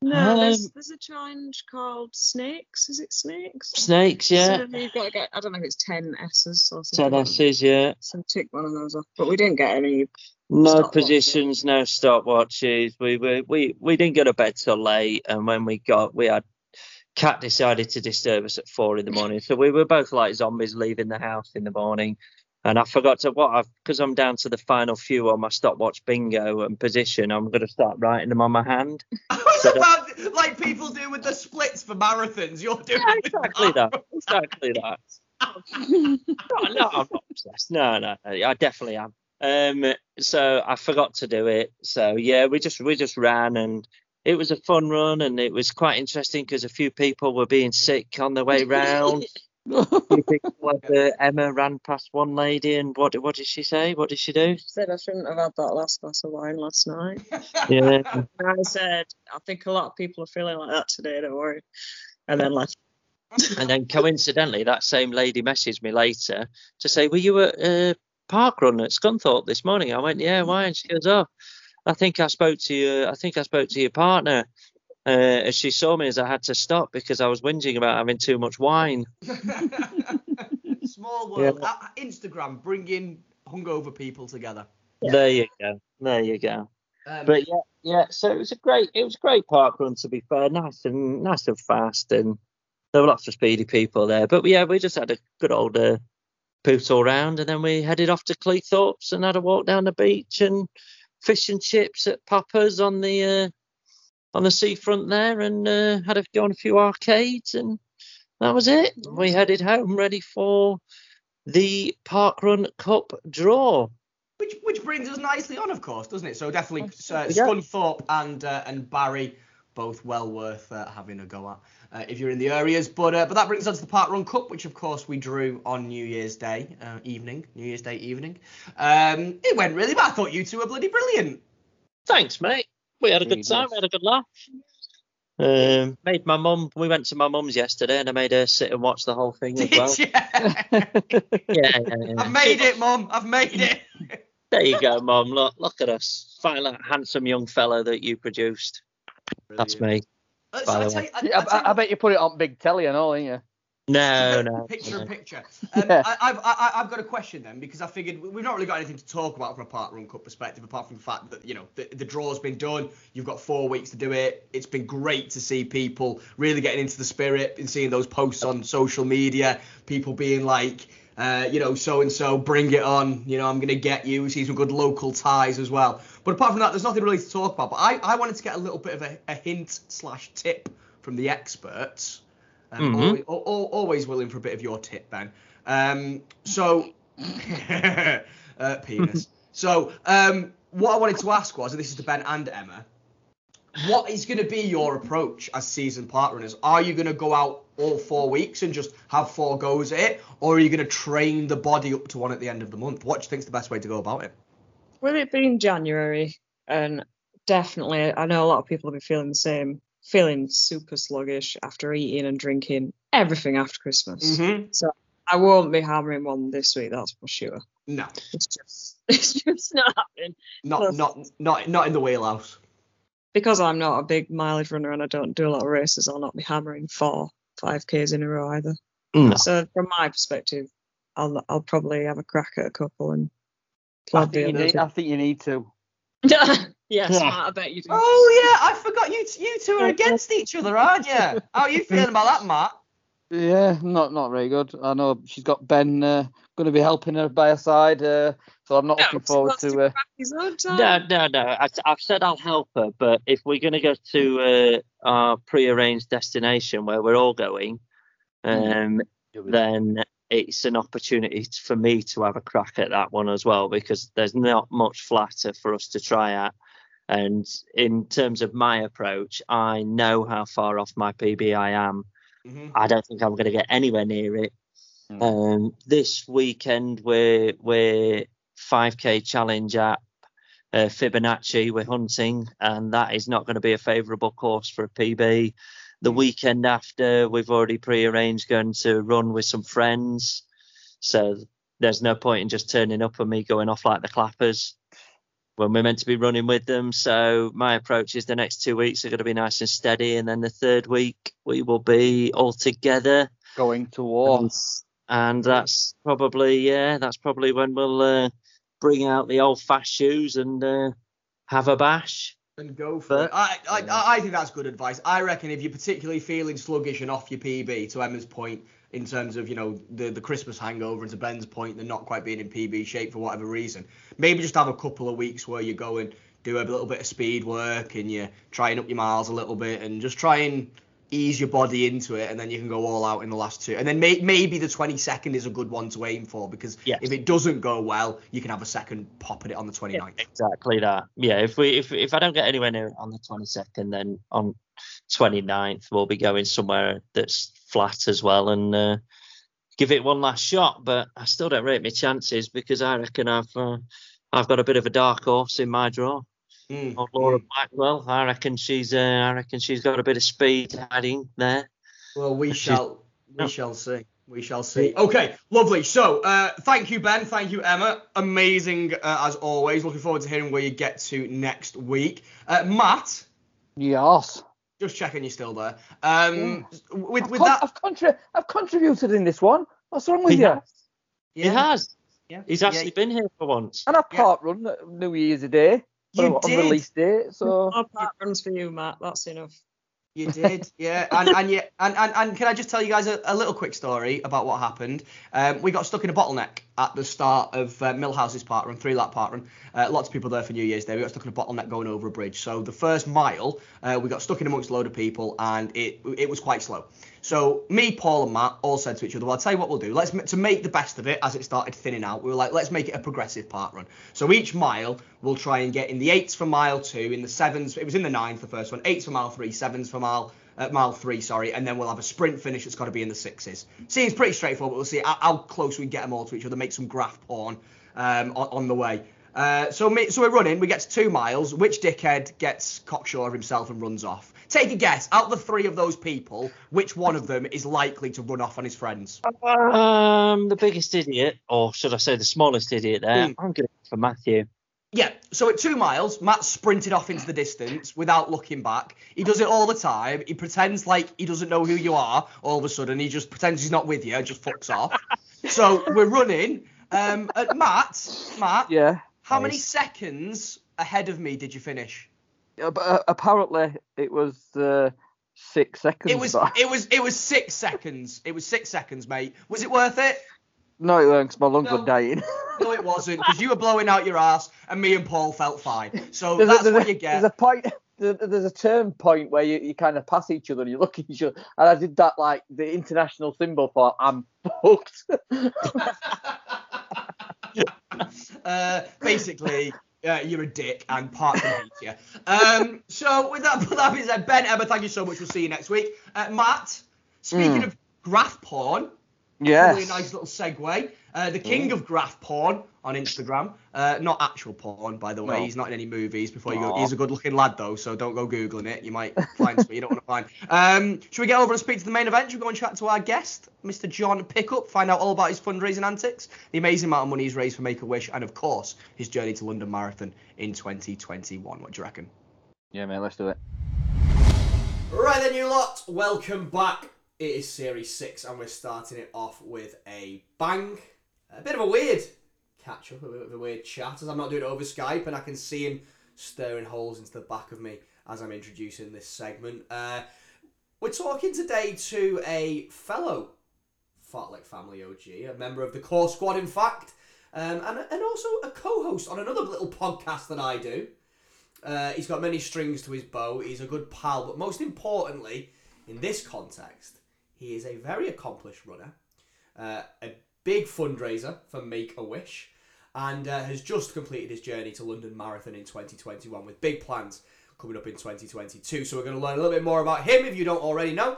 No, there's, Um, there's a challenge called Snakes. Is it Snakes? Snakes, yeah. So you've got to get, I don't know if it's 10 S's or Ten something. S's, yeah. So tick one of those off. But we didn't get any. No positions, no stopwatches. We we we we didn't go to bed till late, and when we got, we had Cat decided to disturb us at four in the morning, so we were both like zombies leaving the house in the morning. And I forgot to what I've because I'm down to the final few on my stopwatch bingo and position. I'm going to start writing them on my hand. I about, like people do with the splits for marathons. You're doing Yeah, exactly that. Exactly that. no, no, I'm not obsessed. No, no, no, I definitely am. Um, so I forgot to do it. So yeah, we just we just ran and it was a fun run and it was quite interesting because a few people were being sick on the way round. A few people, like, uh, Emma ran past one lady and what what did she say? What did she do? She said I shouldn't have had that last glass of wine last night. Yeah, And I said, I think a lot of people are feeling like that today, don't worry. And then left. and then coincidentally, that same lady messaged me later to say, "Were you at uh, park run at Scunthorpe this morning?" I went, "Yeah, why?" And she goes, "Oh, I think I spoke to you. I think I spoke to your partner." Uh, as she saw me as I had to stop because I was whinging about having too much wine. Small world. Uh, Instagram bringing hungover people together. There you go. There you go. Um, But yeah, yeah. So it was a great, it was a great park run to be fair. Nice and nice and fast, and there were lots of speedy people there. But yeah, we just had a good old uh, poot all round, and then we headed off to Cleethorpes and had a walk down the beach and fish and chips at Papa's on the uh, on the seafront there, and uh, had a go on a few arcades, and that was it. We headed home ready for the Parkrun Cup draw. Which which brings us nicely on, of course, doesn't it? So definitely uh, Yeah. Scunthorpe and uh, and Barry, both well worth uh, having a go at uh, if you're in the areas. But uh, but that brings us to the Park Run Cup, which of course we drew on New Year's Day uh, evening, New Year's Day evening. Um, it went really well. I thought you two were bloody brilliant. Thanks, mate. We had a good time. We had a good laugh. Um, made my mum. We went to my mum's yesterday, and I made her sit and watch the whole thing as well. Did ya? yeah, yeah, yeah. I've made it, Mum. I've made it. There you go, mum. Look, look at us. Find that handsome young fellow that you produced. That's me. So by I the way. you- I- I I, you I what- bet you put it on big telly and all, ain't you? No, no. Picture no. in picture. Um, Yeah. I, I've I, I've got a question then because I figured we've not really got anything to talk about from a park run Cup perspective apart from the fact that you know the, the draw's been done. You've got four weeks to do it. It's been great to see people really getting into the spirit and seeing those posts on social media. People being like. Uh, you know, so and so, bring it on. You know, I'm gonna get you. We see some good local ties as well. But apart from that, there's nothing really to talk about. But I, I wanted to get a little bit of a, a hint slash tip from the experts. Um, Mhm. always, al- al- always willing for a bit of your tip, Ben. Um, so, uh, penis. so, um, what I wanted to ask was, and this is to Ben and Emma, what is going to be your approach as season park runners? Are you going to go out all four weeks and just have four goes at it, or are you going to train the body up to one at the end of the month? What do you think is the best way to go about it? With it being January, and definitely, I know a lot of people will be feeling the same, feeling super sluggish after eating and drinking everything after Christmas. Mm-hmm. I won't be hammering one this week, that's for sure. No, It's just, it's just not happening. not Plus- not not not in the wheelhouse. Because I'm not a big mileage runner and I don't do a lot of races, I'll not be hammering four, five Ks in a row either. No. So from my perspective, I'll I'll probably have a crack at a couple and I plod the think, you need, I think you need to. yeah, smart, I bet you do. Oh yeah, I forgot you. T- you two are against each other, aren't you? How are you feeling about that, Matt? Yeah, not not very good. I know she's got Ben uh, going to be helping her by her side, uh, so I'm not No, looking forward to. to Uh, crack his own time. No, no, no. I, I've said I'll help her, but if we're going to go to uh, our pre-arranged destination where we're all going, um, then it's an opportunity for me to have a crack at that one as well because there's not much flatter for us to try at. And in terms of my approach, I know how far off my PB I am. Mm-hmm. I don't think I'm going to get anywhere near it. Mm. Um, this weekend we're we're 5k challenge at uh, Fibonacci. We're hunting, and that is not going to be a favourable course for a PB. The weekend after, we've already pre-arranged going to run with some friends, so there's no point in just turning up and me going off like the clappers when we're meant to be running with them. So my approach is the next two weeks are going to be nice and steady, and then the third week we will be all together. going to war. And, and that's probably yeah, that's probably when we'll uh, bring out the old fast shoes and uh, have a bash. And go for But- it. I, I, I I think that's good advice. I reckon if you're particularly feeling sluggish and off your PB, to Emma's point, in terms of you know the the Christmas hangover, and to Ben's point, they're not quite being in PB shape for whatever reason. Maybe just have a couple of weeks where you go and do a little bit of speed work and you're trying up your miles a little bit and just try and ease your body into it, and then you can go all out in the last two. And then may, maybe the 22nd is a good one to aim for because Yes. if it doesn't go well, you can have a second pop at it on the 29th. Exactly that. Yeah, if we if if I don't get anywhere near it on the 22nd, then on 29th we'll be going somewhere that's flat as well and uh, give it one last shot. But I still don't rate my chances because I reckon I've uh, I've got a bit of a dark horse in my draw. Mm, Old Laura mm. Blackwell. I reckon she's uh, I reckon she's got a bit of speed hiding there. Well, we She's- shall we No. shall see. We shall see. Okay, lovely. So, uh, thank you, Ben. Thank you, Emma. Amazing uh, as always. Looking forward to hearing where you get to next week. Uh, Matt, Yes. Just checking you're still there. Um, with I've, with con- that, I've, contri- I've contributed in this one. What's wrong with He you? has. He has. Yeah. He's Yeah, actually been here for once. And I Yeah. park run New Year's a day. You on did. release date. So No park runs for you, Matt. That's enough. You did, yeah, and and yeah, and, and, and can I just tell you guys a, a little quick story about what happened? Um, we got stuck in a bottleneck at the start of uh, Millhouses park run, three lap park run. Uh, lots of people there for New Year's Day. We got stuck in a bottleneck going over a bridge. So the first mile, uh, we got stuck in amongst a load of people, and it it was quite slow. So me, Paul, and Matt all said to each other, "Well, I'll tell you what we'll do. Let's to make the best of it as it started thinning out. We were like, let's make it a progressive park run. So each mile we'll try and get in the eights for mile two, in the sevens. It was in the ninth, the first one, eights for mile three, sevens for mile uh, mile three, sorry, and then we'll have a sprint finish that's got to be in the sixes. Seems pretty straightforward, but we'll see how, how close we can get them all to each other, make some graph porn um, on, on the way. Uh, so, me, so we're running, we get to two miles. Which dickhead gets cocksure of himself and runs off? Take a guess. Out of the three of those people, which one of them is likely to run off on his friends? Um, the biggest idiot, or should I say the smallest idiot there? Hmm. I'm going for Matthew. Yeah, so at two miles, Matt sprinted off into the distance without looking back. He does it all the time. He pretends like he doesn't know who you are. All of a sudden, he just pretends he's not with you, and just fucks off. so we're running. Um, at Matt, Matt, yeah. how many seconds ahead of me did you finish? Uh, But apparently it was uh, six seconds. It was, back. it was, it was six seconds. It was six seconds, mate. Was it worth it? No, it weren't 'cause my lungs No. were dying. No, it wasn't, because you were blowing out your ass, and me and Paul felt fine. So There's that's there's what a- you get. There's a point. There's a turn point where you, you kind of pass each other and you look at each other, and I did that like the international symbol for I'm fucked. uh, basically, uh, you're a dick and part can hate you. Um, so with that, with that being said, Ben, Emma, thank you so much. We'll see you next week. Uh, Matt, speaking Mm. of graph porn, probably a yes. nice little segue. Uh, the king of graph porn on Instagram. Uh, not actual porn, by the way. No. He's not in any movies. Before you go, he's a good-looking lad though, so don't go googling it. You might find something you don't want to find. Um, should we get over and speak to the main event? Should we go and chat to our guest, Mr. John Pickup, find out all about his fundraising antics, the amazing amount of money he's raised for Make a Wish, and of course his journey to London Marathon in 2021. What do you reckon? Yeah, man, let's do it. Right then, you lot, welcome back. It is Series 6, and we're starting it off with a bang. A bit of a weird catch up, of a weird chat, as I'm not doing it over Skype, and I can see him staring holes into the back of me as I'm introducing this segment. Uh, we're talking today to a fellow Fartlek family OG, a member of the core squad, in fact, um, and, and also a co host on another little podcast that I do. Uh, he's got many strings to his bow. He's a good pal, but most importantly, in this context, he is a very accomplished runner, uh, a big fundraiser for Make a Wish, and uh, has just completed his journey to London Marathon in 2021 with big plans coming up in 2022. So we're going to learn a little bit more about him if you don't already know,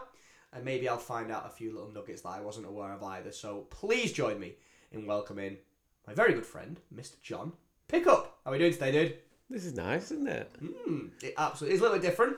and maybe I'll find out a few little nuggets that I wasn't aware of either. So please join me in welcoming my very good friend, Mr. John Pickup. How are we doing today, dude? This is nice, isn't it? Hmm, it absolutely is a little bit different.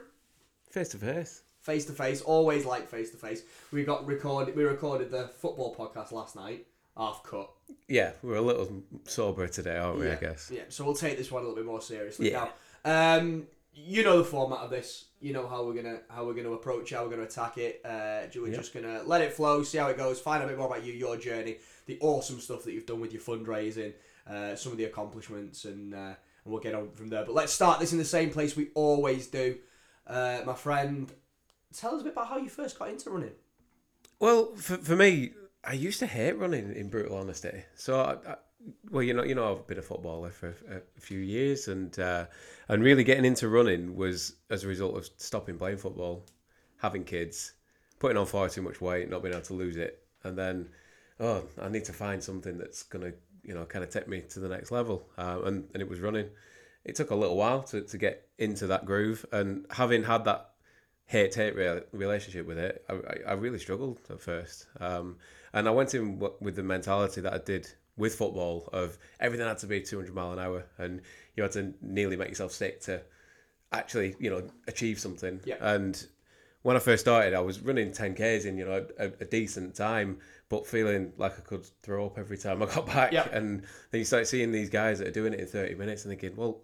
Face to face. Face to face, always like face to face. We got recorded. We recorded the football podcast last night, half cut. Yeah, we're a little sober today, aren't we? yeah, I guess. Yeah, so we'll take this one a little bit more seriously Yeah. now. Um, you know the format of this. You know how we're gonna how we're gonna approach how we're gonna attack it. Uh, we're Yep. just gonna let it flow, see how it goes, find out a bit more about you, your journey, the awesome stuff that you've done with your fundraising, uh, some of the accomplishments, and uh, and we'll get on from there. But let's start this in the same place we always do. Uh, my friend, tell us a bit about how you first got into running. Well, for, for me, I used to hate running. In brutal honesty, so I, I, well, you know, you know, I've been a footballer for a, few years, and uh, and really getting into running was as a result of stopping playing football, having kids, putting on far too much weight, not being able to lose it, and then oh, I need to find something that's gonna you know kind of take me to the next level, uh, and and it was running. It took a little while to, to get into that groove, and having had that hate hate re- relationship with it, I, I- I really struggled at first. Um, and I went in w- with the mentality that I did with football of everything had to be 200 mile an hour, and you had to nearly make yourself sick to actually, you know, achieve something. Yeah. And when I first started, I was running 10Ks in, you know, a, a decent time, but feeling like I could throw up every time I got back. Yeah. And then you start seeing these guys that are doing it in 30 minutes and thinking, well,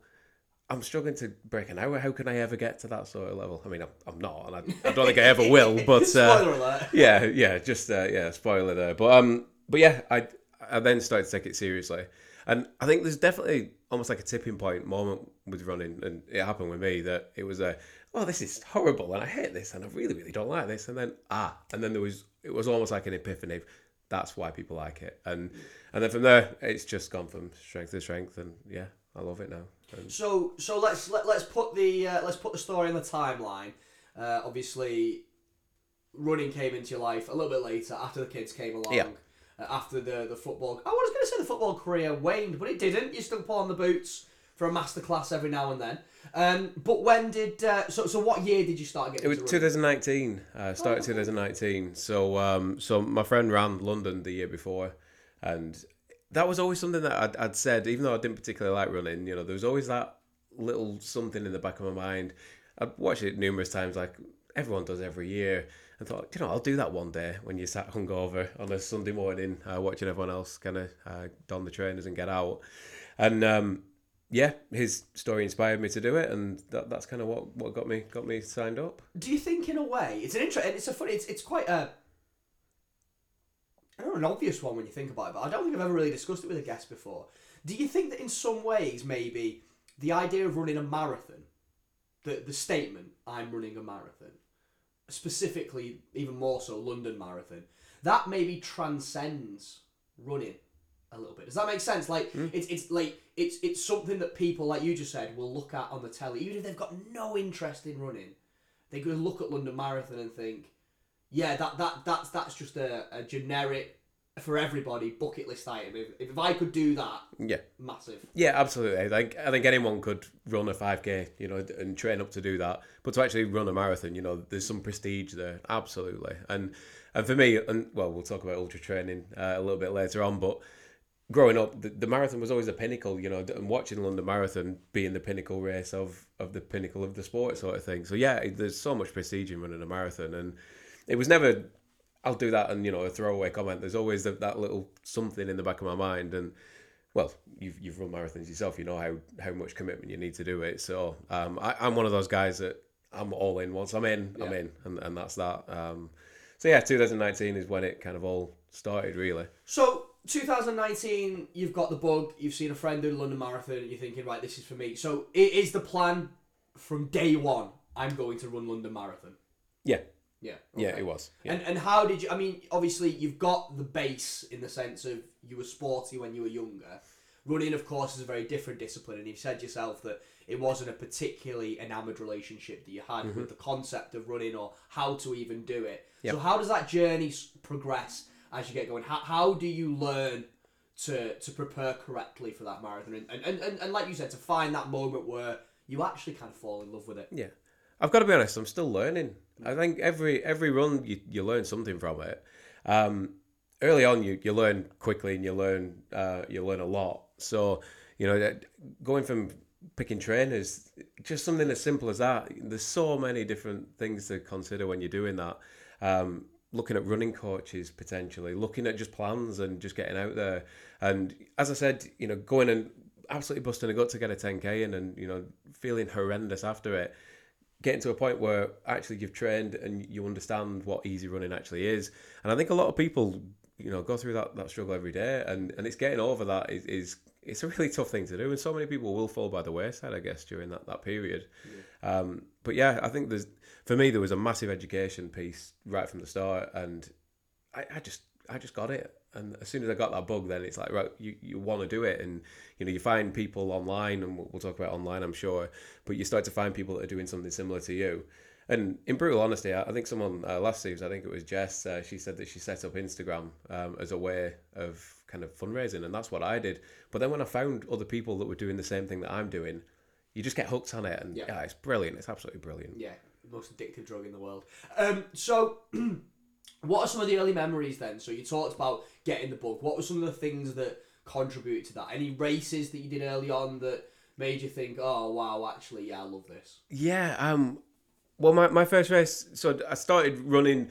I'm struggling to break an hour. How can I ever get to that sort of level? I mean, I'm, I'm not, and I, I don't think I ever will. But uh, Spoiler alert. yeah, yeah, just uh, yeah, spoiler there. But um, but yeah, I I then started to take it seriously. And I think there's definitely almost like a tipping point moment with running, and it happened with me that it was a, oh, this is horrible, and I hate this, and I really, really don't like this, and then ah, and then there was, it was almost like an epiphany. That's why people like it, and and then from there, it's just gone from strength to strength, and yeah, I love it now. So so let's let, let's put the uh, let's put the story in the timeline. Uh, obviously, running came into your life a little bit later after the kids came along. Yeah. Uh, after the the football, I was going to say the football career waned, but it didn't. You still put on the boots for a masterclass every now and then. Um, but when did uh, so so what year did you start getting? It was 2019. Uh, started 2019. So um, so my friend ran London the year before, and that was always something that I'd, I'd said, even though I didn't particularly like running. You know, there was always that little something in the back of my mind. I'd watched it numerous times, like everyone does every year, and thought, you know, I'll do that one day when you sat hungover on a Sunday morning, uh, watching everyone else kind of uh, don the trainers and get out. And um, yeah, his story inspired me to do it, and that, that's kind of what, what got me got me signed up. Do you think, in a way, it's an interesting, it's a funny, it's, it's quite a, Know, an obvious one when you think about it, but I don't think I've ever really discussed it with a guest before. Do you think that in some ways, maybe the idea of running a marathon, the the statement, "I'm running a marathon," specifically, even more so, London Marathon, that maybe transcends running a little bit. Does that make sense? Like hmm. it's it's like it's it's something that people like you just said will look at on the telly, even if they've got no interest in running. They could look at London Marathon and think, yeah, that that that's that's just a, a generic for everybody bucket list item. If, if I could do that, Yeah. massive. Yeah, absolutely. I think I think anyone could run a five k, you know, and train up to do that. But to actually run a marathon, you know, there's some prestige there. Absolutely. And and for me, and well, we'll talk about ultra training uh, a little bit later on. But growing up, the, the marathon was always a pinnacle, you know, and watching London Marathon being the pinnacle race of of the pinnacle of the sport, sort of thing. So yeah, there's so much prestige in running a marathon, and it was never. I'll do that, and you know, a throwaway comment. There's always that, that little something in the back of my mind, and well, you've you've run marathons yourself. You know how how much commitment you need to do it. So um, I, I'm one of those guys that I'm all in. Once I'm in, I'm in, and, and that's that. Um, so yeah, 2019 is when it kind of all started, really. So 2019, you've got the bug. You've seen a friend do the London Marathon. And you're thinking, right, this is for me. So it is the plan from day one. I'm going to run London Marathon. Yeah, Yeah. yeah, it was. Yeah. And and how did you? I mean, obviously you've got the base in the sense of you were sporty when you were younger. Running, of course, is a very different discipline, and you've said yourself that it wasn't a particularly enamoured relationship that you had Mm-hmm. with the concept of running or how to even do it. Yep. So how does that journey progress as you get going? How, how do you learn to to prepare correctly for that marathon? And, and, and, and, and like you said, to find that moment where you actually kind of fall in love with it. Yeah, I've got to be honest. I'm still learning. I think every every run you, you learn something from it. Um, early on, you, you learn quickly and you learn uh, you learn a lot. So you know, going from picking trainers, just something as simple as that. There's so many different things to consider when you're doing that. Um, looking at running coaches potentially, looking at just plans and just getting out there. And as I said, you know, going and absolutely busting a gut to get a 10k in and you know feeling horrendous after it getting to a point where actually you've trained and you understand what easy running actually is. And I think a lot of people, you know, go through that, that struggle every day and, and it's getting over that is, is it's a really tough thing to do. And so many people will fall by the wayside, I guess, during that, that period. Um, but yeah, I think there's, for me, there was a massive education piece right from the start and I, I just, I just got it. And as soon as I got that bug, then it's like, right, you, you want to do it. And, you know, you find people online, and we'll, we'll talk about online, I'm sure, but you start to find people that are doing something similar to you. And in brutal honesty, I I think someone uh, last season, I think it was Jess, uh, she said that she set up Instagram um, as a way of kind of fundraising, and that's what I did. But then when I found other people that were doing the same thing that I'm doing, you just get hooked on it, and Yeah. yeah, it's brilliant. It's absolutely brilliant. Yeah, most addictive drug in the world. Um, so, what are some of the early memories then? So you talked about getting the bug. What were some of the things that contributed to that? Any races that you did early on that made you think, oh wow, actually, yeah, I love this. Yeah. Um. Well, my, my first race. So I started running,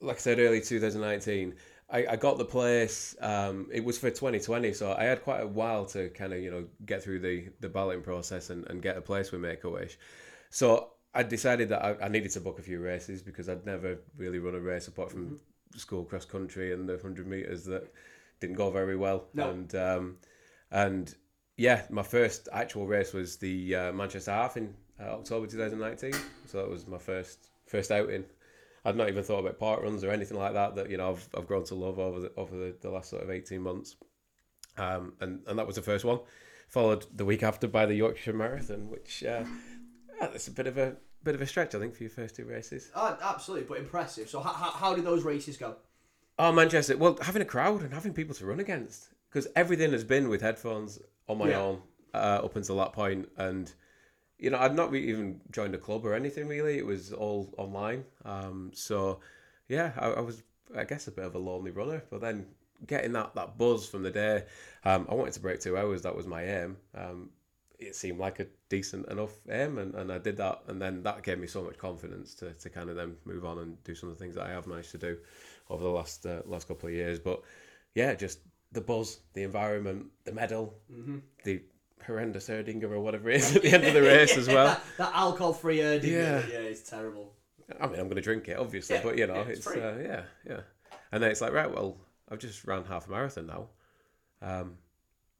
like I said, early 2019. I, I got the place. Um, it was for 2020, so I had quite a while to kind of you know get through the the balloting process and, and get a place with Make a Wish. So I decided that I, I needed to book a few races because I'd never really run a race apart from school cross country and the hundred meters that didn't go very well. No. And um, and yeah, my first actual race was the uh, Manchester Half in uh, October 2019. So that was my first first outing. I'd not even thought about park runs or anything like that. That you know I've, I've grown to love over the over the, the last sort of 18 months. Um, and and that was the first one. Followed the week after by the Yorkshire Marathon, which uh, uh, that's a bit of a bit of a stretch, I think, for your first two races. Oh, absolutely, but impressive. So how, how, how did those races go? Oh, Manchester. Well, having a crowd and having people to run against because everything has been with headphones on my Yeah. own uh, up until that point, and you know I'd not really even joined a club or anything really. It was all online. Um, so yeah, I, I was I guess a bit of a lonely runner, but then getting that that buzz from the day, um, I wanted to break two hours. That was my aim. Um, it seemed like a decent enough aim, and, and I did that, and then that gave me so much confidence to, to kind of then move on and do some of the things that I have managed to do over the last uh, last couple of years. But yeah, just the buzz, the environment, the medal, the horrendous Erdinger or whatever it is at the end of the race as well. that, that alcohol-free uh, Yeah. yeah, it's terrible. I mean, I'm going to drink it, obviously, Yeah, but you know, yeah, it's it's, uh, yeah, yeah. And then it's like, right, well, I've just ran half a marathon now. Um,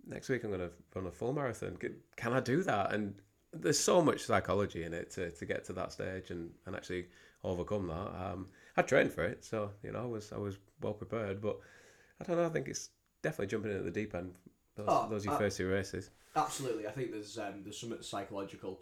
next week I'm going to run a full marathon. Can I do that? And there's so much psychology in it to, to get to that stage and, and actually overcome that. Um, I trained for it, so you know, I was I was well prepared. But I don't know. I think it's definitely jumping in at the deep end. Those, Oh, those are your uh, first two races. Absolutely, I think there's um, there's something psychological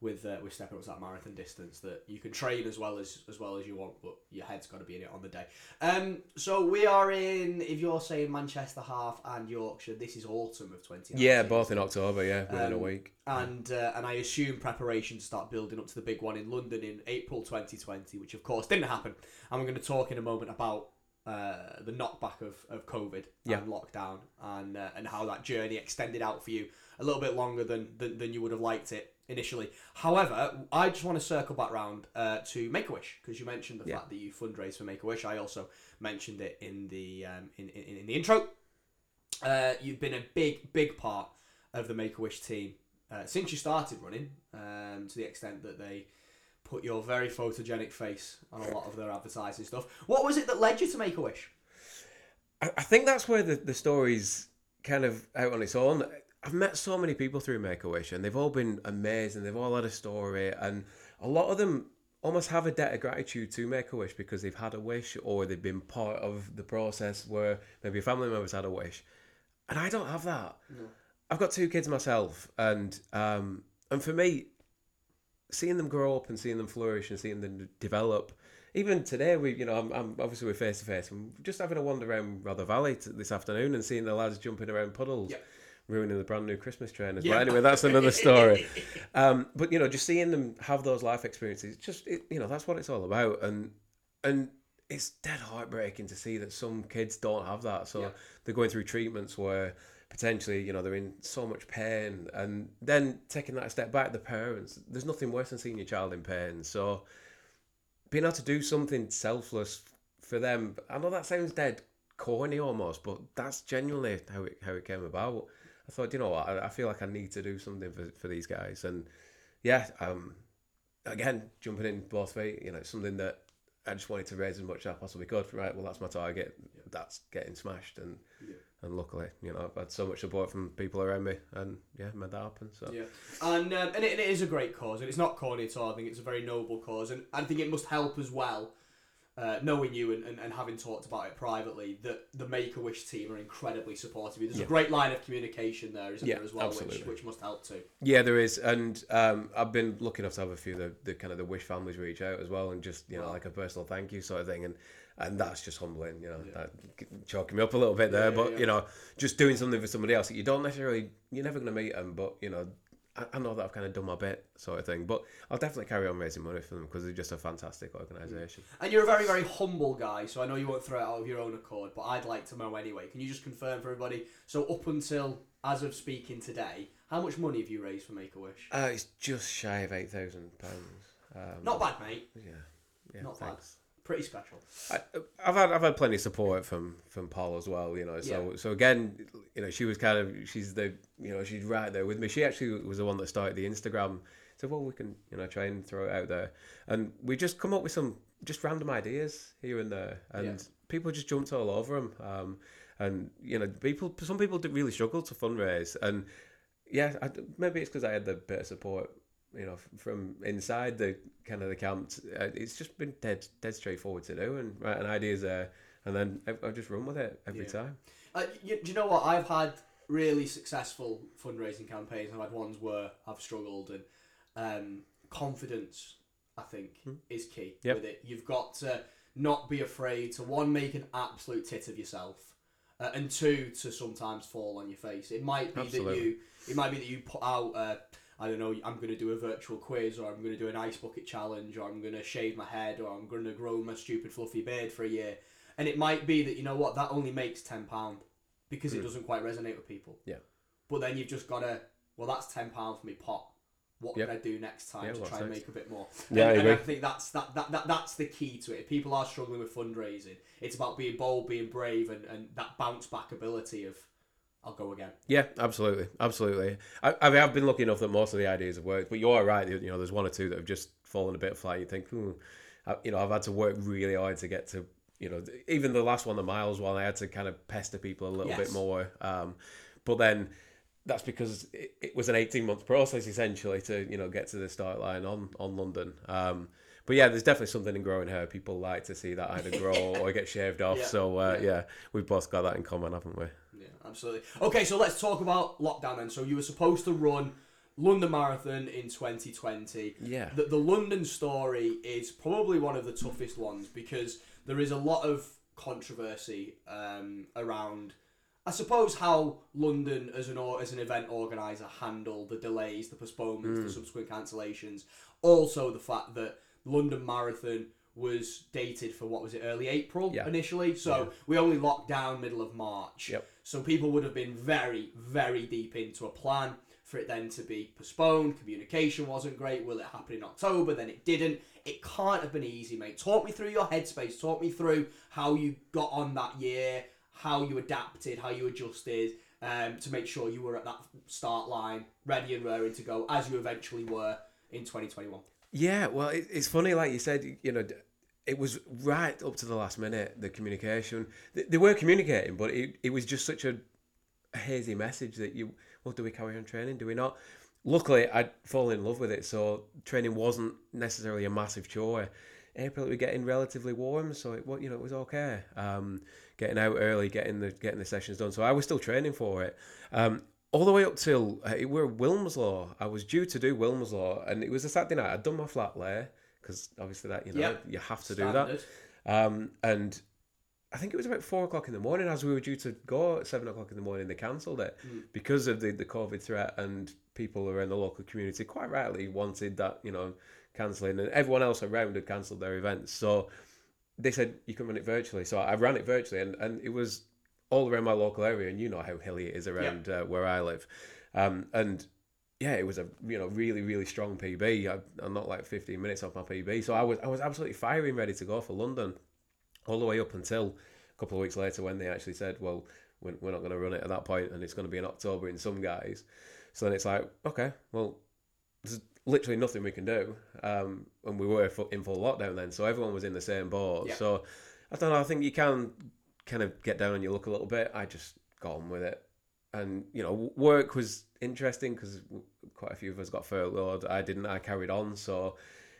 with uh, with stepping up to that marathon distance that you can train as well as as well as you want, but your head's got to be in it on the day. Um, so we are in. If you're saying Manchester half and Yorkshire, this is autumn of twenty. Yeah, both in October. Yeah, within a Um, week. and uh, and I assume preparations start building up to the big one in London in April 2020, which of course didn't happen. And we're going to talk in a moment about uh, the knockback of, of COVID Yeah. and lockdown and uh, and how that journey extended out for you a little bit longer than than, than you would have liked it initially. However, I just want to circle back round uh, to Make a Wish because you mentioned the Yeah. fact that you fundraise for Make a Wish. I also mentioned it in the um, in, in in the intro. Uh, you've been a big big part of the Make a Wish team uh, since you started running, um, to the extent that they put your very photogenic face on a lot of their advertising stuff. What was it that led you to Make a Wish? I, I think that's where the, the story's kind of out on its own. I've met so many people through Make a Wish, and they've all been amazing. They've all had a story, and a lot of them almost have a debt of gratitude to Make a Wish because they've had a wish or they've been part of the process where maybe a family member's had a wish. And I don't have that. I've got two kids myself, and um, and for me, seeing them grow up and seeing them flourish and seeing them develop. Even today, we you know I'm, I'm obviously we're face to face. I'm just having a wander around Rother Valley t- this afternoon and seeing the lads jumping around puddles, Yep. Ruining the brand new Christmas train as Yeah. well. Anyway, that's another story. um, but you know, just seeing them have those life experiences, just it, you know, that's what it's all about. And and it's dead heartbreaking to see that some kids don't have that. So Yeah. they're going through treatments where potentially, you know, they're in so much pain, and then taking that a step back, the parents, there's nothing worse than seeing your child in pain. So being able to do something selfless for them, I know that sounds dead corny almost, but that's genuinely how it how it came about. I thought, you know what, I, I feel like I need to do something for, for these guys, and yeah, um, again, jumping in both feet, you know, it's something that I just wanted to raise as much as I possibly could. Right, well, that's my target. That's getting smashed, and and luckily, you know, I've had so much support from people around me, and yeah, made that happen. So Yeah, and um, and, it, and it is a great cause, and it's not corny at all. I think it's a very noble cause, and I think it must help as well. Uh, knowing you and, and, and having talked about it privately, that the Make a Wish team are incredibly supportive. There's Yeah. a great line of communication there, isn't Yeah, there, as well, which, absolutely. which must help too. Yeah, there is, and um, I've been lucky enough to have a few of the, the kind of the wish families reach out as well, and just you know Wow. like a personal thank you sort of thing, and and that's just humbling, you know, that choking me up a little bit there, Yeah, but yeah. you know, just doing something for somebody else that you don't necessarily, you're never going to meet them, but you know, I, I know that I've kind of done my bit sort of thing, but I'll definitely carry on raising money for them because they're just a fantastic organisation. And you're a very, very humble guy, so I know you won't throw it out of your own accord, but I'd like to know anyway. Can you just confirm for everybody? So, up until as of speaking today, how much money have you raised for Make a Wish? Uh, it's just shy of eight thousand pounds. Um, Not bad, mate. Yeah, yeah, Not thanks. bad. Pretty special. I, I've had I've had plenty of support from from Paula as well, you know. So so again, you know, she was kind of she's the you know she's right there with me. She actually was the one that started the Instagram. So well, we can you know try and throw it out there, and we just come up with some just random ideas here and there, and Yeah. people just jumped all over them. Um, and you know, people. Some people do really struggle to fundraise, and yeah, I, maybe it's because I had the bit of support, you know, from inside the kind of the camp. Uh, it's just been dead, dead straightforward to do, and right, an idea's there, and then I've, I've just run with it every Yeah. time. Uh, you, do you know what? I've had really successful fundraising campaigns. I've had ones where I've struggled, and um, confidence, I think, is key Yep. with it. You've got to not be afraid to one make an absolute tit of yourself, uh, and two to sometimes fall on your face. It might be that you, it might be that you put out. I don't know. I'm going to do a virtual quiz, or I'm going to do an ice bucket challenge, or I'm going to shave my head, or I'm going to grow my stupid fluffy beard for a year. And it might be that you know what that only makes ten pound because it doesn't quite resonate with people. Hmm. Yeah. But then you've just got to, well, that's ten pound for me pot. What Yep. can I do next time Yeah, to try and make a bit more? Yeah, I and, and I think that's that, that, that that's the key to it. If people are struggling with fundraising, it's about being bold, being brave, and, and that bounce back ability of, I'll go again. Yeah, absolutely, absolutely. I, I mean, I've been lucky enough that most of the ideas have worked, but you're right. You know, there's one or two that have just fallen a bit flat. You think, hmm, I, you know, I've had to work really hard to get to, you know, even the last one, the miles one, I had to kind of pester people a little Yes. bit more. Um, but then that's because it, it was an 18 month process essentially to, you know, get to the start line on on London. Um, but yeah, there's definitely something in growing hair. People like to see that either grow or get shaved off. Yeah, So uh, yeah. yeah, we've both got that in common, haven't we? Yeah, absolutely. Okay, so let's talk about lockdown then. So you were supposed to run London Marathon in 2020. Yeah. The, the London story is probably one of the toughest ones because there is a lot of controversy um, around, I suppose, how London as an or, as an event organizer handled the delays, the postponements, Mm. the subsequent cancellations. Also, the fact that London Marathon was dated for what was it early April Yeah. initially, so we only locked down middle of March. Yep. So people would have been very, very deep into a plan for it then to be postponed. Communication wasn't great. Will it happen in October? Then it didn't. It can't have been easy, mate. Talk me through your headspace. Talk me through how you got on that year, how you adapted, how you adjusted um, to make sure you were at that start line, ready and raring to go, as you eventually were in 2021. Yeah, well, it, it's funny, like you said, you know, it was right up to the last minute, the communication. They, they were communicating, but it, it was just such a, a hazy message that you, well, do we carry on training? Do we not? Luckily, I'd fallen in love with it, so training wasn't necessarily a massive chore. April, was getting relatively warm, so it, you know, it was okay. Um, getting out early, getting the getting the sessions done. So I was still training for it. Um, all the way up till uh, it were Wilmslow. I was due to do Wilmslow, and it was a Saturday night. I'd done my flat lay because obviously that you know Yep. you have to do that. Um, and I think it was about four o'clock in the morning as we were due to go at seven o'clock in the morning. They cancelled it because of the, the COVID threat, and people around the local community quite rightly wanted that you know cancelling, and everyone else around had cancelled their events. So they said you can run it virtually. So I ran it virtually, and, and it was all around my local area, and you know how hilly it is around uh, where I live. Um, and yeah, it was a you know really really strong PB. I, I'm not like 15 minutes off my PB, so I was I was absolutely firing, ready to go for London, all the way up until a couple of weeks later when they actually said, well, we're, we're not going to run it at that point, and it's going to be in October in some guys. So then it's like, okay, well, there's literally nothing we can do. Um, and we were in full lockdown then, so everyone was in the same boat. Yeah. So I don't know. I think you can kind of get down on your luck a little bit. I just got on with it, and you know, work was interesting because quite a few of us got furloughed. I didn't. I carried on. So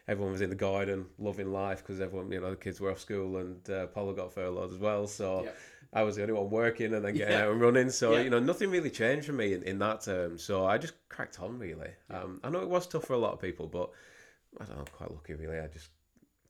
everyone was in the garden, loving life because everyone, you know, the kids were off school, and uh, Paula got furloughed as well. So. Yeah. I was the only one working and then getting Yeah. out and running. So, Yeah. you know, nothing really changed for me in, in that term. So I just cracked on, really. Um, I know it was tough for a lot of people, but I don't know, I'm quite lucky, really. I just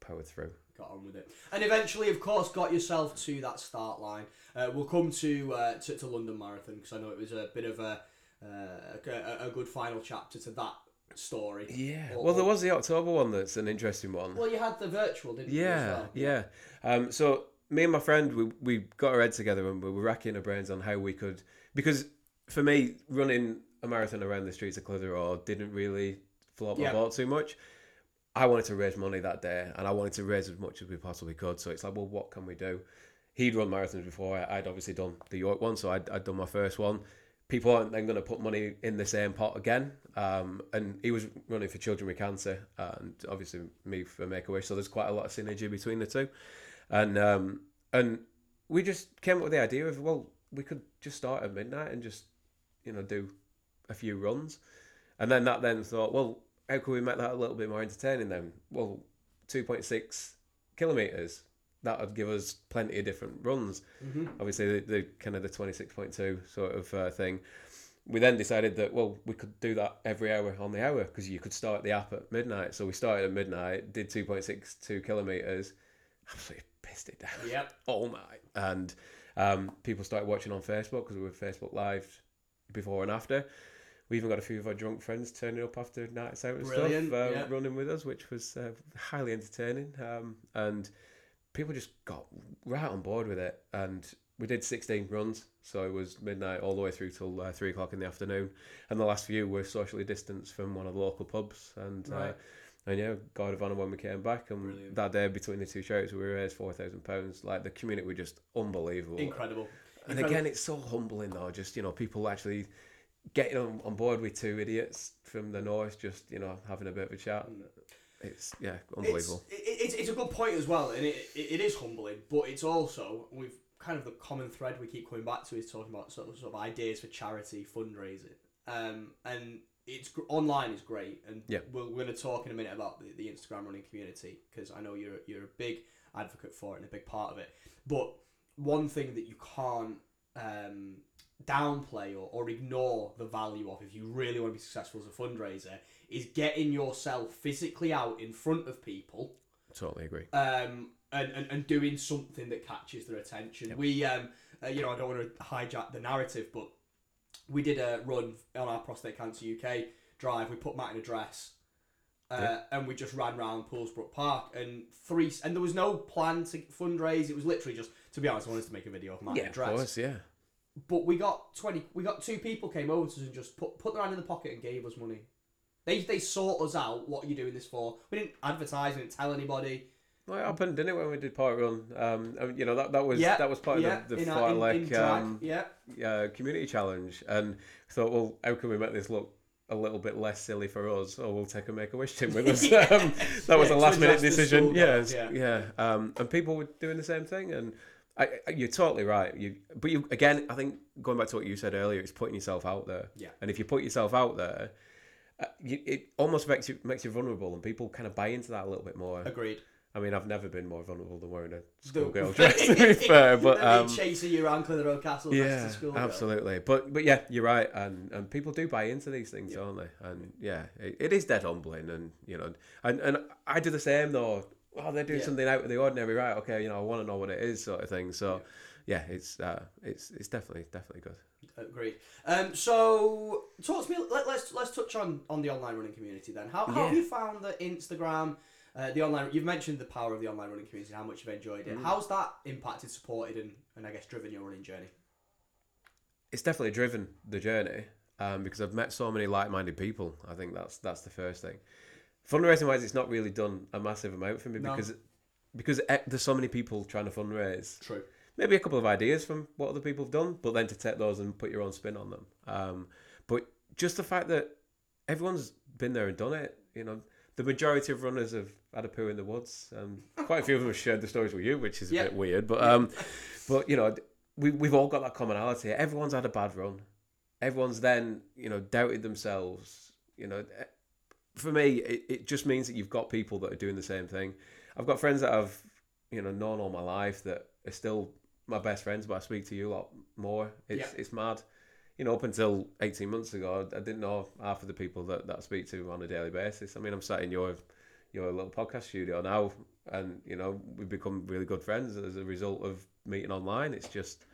powered through. Got on with it, and eventually, of course, got yourself to that start line. Uh, we'll come to, uh, to to London Marathon because I know it was a bit of a, uh, a a good final chapter to that story. Yeah. Or- Well, there was the October one that's an interesting one. Well, you had the virtual, didn't you? as Yeah, well? yeah. Um, so me and my friend, we, we got our heads together and we were racking our brains on how we could, because for me, running a marathon around the streets of Clitheroe didn't really float my Yeah. boat too much. I wanted to raise money that day, and I wanted to raise as much as we possibly could. So it's like, well, what can we do? He'd run marathons before. I'd obviously done the York one, so I'd, I'd done my first one. People aren't then going to put money in the same pot again. Um, and he was running for Children with Cancer, and obviously me for Make a Wish. So there's quite a lot of synergy between the two. And um, and we just came up with the idea of well, we could just start at midnight and just you know do a few runs, and then that then thought, well, how can we make that a little bit more entertaining then? Well, two point six kilometers. That would give us plenty of different runs. Obviously, the, the kind of the twenty six point two sort of uh, thing. We then decided that well, we could do that every hour on the hour because you could start the app at midnight. So we started at midnight, did two point six two kilometers, absolutely pissed it down Yep. all night. And um, people started watching on Facebook because we were Facebook Live before and after. We even got a few of our drunk friends turning up after nights out and Brilliant, stuff, uh, yeah. running with us, which was uh, highly entertaining. Um, and people just got right on board with it. And we did 16 runs, so it was midnight all the way through till uh, three o'clock in the afternoon. And the last few were socially distanced from one of the local pubs. And uh, Right. and yeah, God of honour when we came back, and Brilliant. that day between the two shows, we raised four thousand pounds. Like the community were just unbelievable. Incredible. And Incredible. again, it's so humbling though. Just you know, people actually getting on, on board with two idiots from the north, just you know, having a bit of a chat. It's yeah, unbelievable. It's, it, it's, it's a good point as well, and it, it, it is humbling, but it's also we've kind of the common thread we keep coming back to is talking about sort of, sort of ideas for charity fundraising, um, and it's online is great, and Yeah. we're, we're going to talk in a minute about the, the Instagram running community because I know you're you're a big advocate for it and a big part of it, but one thing that you can't um, downplay or, or ignore the value of if you really want to be successful as a fundraiser is getting yourself physically out in front of people Totally agree. um, and, and, and doing something that catches their attention. We, um, uh, you know, I don't want to hijack the narrative, but we did a run on our Prostate Cancer UK drive. We put Matt in a dress. Uh, Yeah. And we just ran around Poolsbrook Park and three, and there was no plan to fundraise. It was literally just, to be honest, I wanted to make a video of Matt in Yeah, a of dress course, yeah. But we got 20 we got two people came over to us and just put put their hand in the pocket and gave us money they they sought us out what are you doing this for we didn't advertise we didn't tell anybody Well, it happened, didn't it, when we did Park Run? Um, and, you know that that was yeah that was part yeah of the, the our- in, Lake in um, yeah uh, community challenge, and thought, well, how can we make this look a little bit less silly for us? or we'll take a Make a Wish tin with us. um, that was Yeah, a last minute decision. Yes, girls, yeah, Um, and people were doing the same thing, and I, I- you're totally right. You, but you again, I think going back to what you said earlier, it's putting yourself out there. Yeah. And if you put yourself out there. Uh, you, it almost makes you makes you vulnerable, and people kind of buy into that a little bit more. agreed I mean, I've never been more vulnerable than wearing a The- schoolgirl dress, to be fair. But um, chasing you around Clitheroe Castle yeah, as a schoolgirl. absolutely. But but yeah, you're right, and and people do buy into these things, don't they? And yeah, it, it is dead humbling, and you know, and and I do the same though. Oh, they're doing Yeah. something out of the ordinary, right? Okay, you know, I want to know what it is, sort of thing. So yeah, it's uh, it's it's definitely definitely good. Agreed. Um, so talk to me. Let, let's let's touch on on the online running community then. How, how have you found that Instagram, uh, the online? You've mentioned the power of the online running community, and how much you've enjoyed Mm. it. How's that impacted, supported, and, and I guess driven your running journey? it's definitely driven the journey um, because I've met so many like-minded people. I think that's that's the first thing. Fundraising wise, it's not really done a massive amount for me No. because because eh, there's so many people trying to fundraise. True. Maybe a couple of ideas from what other people have done, but then to take those and put your own spin on them. Um, but just the fact that everyone's been there and done it, you know, the majority of runners have had a poo in the woods. Um, quite a few of them have shared the stories with you, which is a Yeah. bit weird. But um, but you know, we we've all got that commonality. Everyone's had a bad run. Everyone's then you know doubted themselves. You know, for me, it, it just means that you've got people that are doing the same thing. I've got friends that I've you know known all my life that are still my best friends, but I speak to you a lot more. It's Yeah. it's mad. You know, up until eighteen months ago, I didn't know half of the people that, that I speak to on a daily basis. I mean, I'm sat in your your little podcast studio now, and you know, we've become really good friends as a result of meeting online. It's just,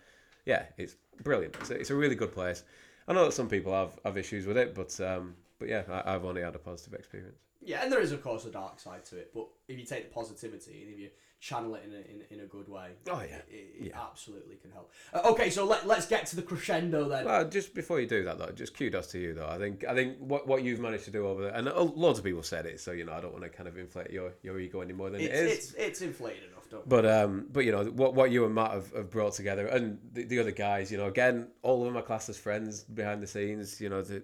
yeah, it's brilliant. It's a, it's a really good place. I know that some people have, have issues with it, but um, but yeah, I, I've only had a positive experience. Yeah, and there is of course a dark side to it, but if you take the positivity and if you channel it in a, in, in a good way, Oh, yeah. it, it, it absolutely can help. Uh, okay, so let, let's get to the crescendo then. Well, just before you do that, though, just kudos to you, though. I think I think what, what you've managed to do over there, and loads of people said it, so you know I don't want to kind of inflate your, your ego any more than it's, it is. it's it's inflated enough, don't But um, but you know what what you and Matt have, have brought together, and the, the other guys, you know, again, all of them are classed as friends behind the scenes. You know, the,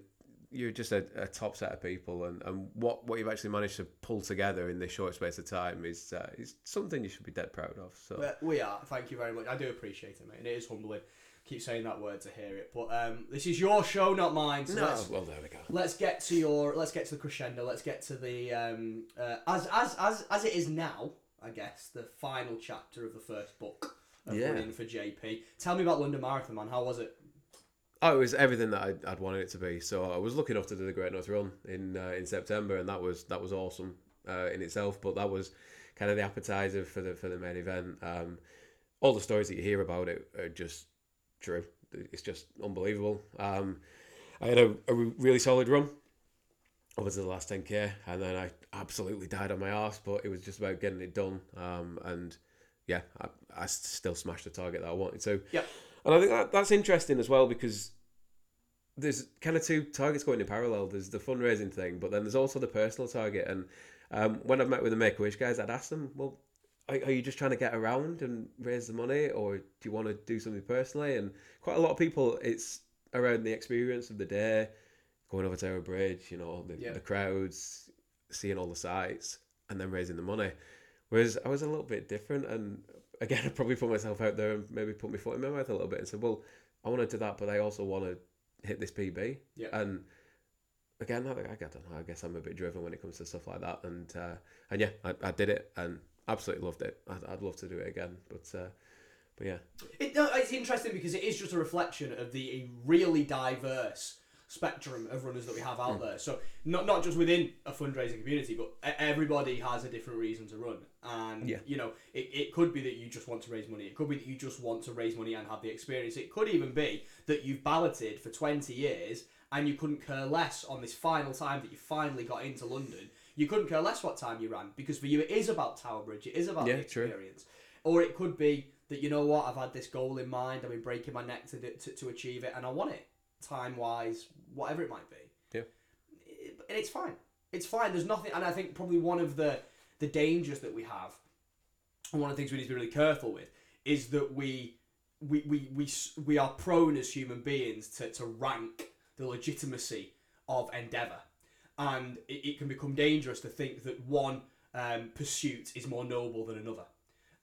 you're just a, a top set of people, and, and what, what you've actually managed to pull together in this short space of time is uh, is something you should be dead proud of. So But we are. Thank you very much. I do appreciate it, mate. And it is humbling. keep saying that word to hear it. But um, this is your show, not mine. So No, let's, well there we go. let's get to your let's get to the crescendo. Let's get to the um, uh, as as as as it is now. I guess the final chapter of the first book of Yeah. running for JP. Tell me about London Marathon, man. How was it? Oh, it was everything that I'd, I'd wanted it to be. So I was lucky enough to do the Great North Run in uh, in September, and that was that was awesome uh, in itself. But that was kind of the appetizer for the for the main event. Um, all the stories that you hear about it are just true. It's just unbelievable. Um, I had a, a really solid run over to the last 10k, and then I absolutely died on my arse. But it was just about getting it done. Um, and yeah, I, I still smashed the target that I wanted to. Yep. And I think that, that's interesting as well because there's kind of two targets going in parallel. There's the fundraising thing, but then there's also the personal target. And um, when I've met with the Make a Wish guys, I'd ask them, well, are, are you just trying to get around and raise the money, or do you want to do something personally? And quite a lot of people, it's around the experience of the day, going over Tower Bridge, you know, the, Yeah. the crowds, seeing all the sights, and then raising the money. Whereas I was a little bit different, and again, I probably put myself out there and maybe put my foot in my mouth a little bit and said, well, I want to do that, but I also want to hit this PB. Yeah. And again, I, I don't know. I guess I'm a bit driven when it comes to stuff like that. And uh, and yeah, I, I did it and absolutely loved it. I'd, I'd love to do it again, but uh, but yeah, It, no, it's interesting because it is just a reflection of the really diverse spectrum of runners that we have out hmm. there. So not not just within a fundraising community, but everybody has a different reason to run. And Yeah. you know, it, it could be that you just want to raise money. It could be that you just want to raise money and have the experience. It could even be that you've balloted for twenty years and you couldn't care less on this final time that you finally got into London. You couldn't care less what time you ran because for you it is about Tower Bridge. It is about Yeah, the true. experience. Or it could be that you know what I've had this goal in mind. I've been breaking my neck to to, to achieve it, and I want it time wise, whatever it might be. Yeah. It- and it's fine. It's fine. There's nothing, and I think probably one of the the dangers that we have, and one of the things we need to be really careful with, is that we we we we, we are prone as human beings to, to rank the legitimacy of endeavour, and it, it can become dangerous to think that one um, pursuit is more noble than another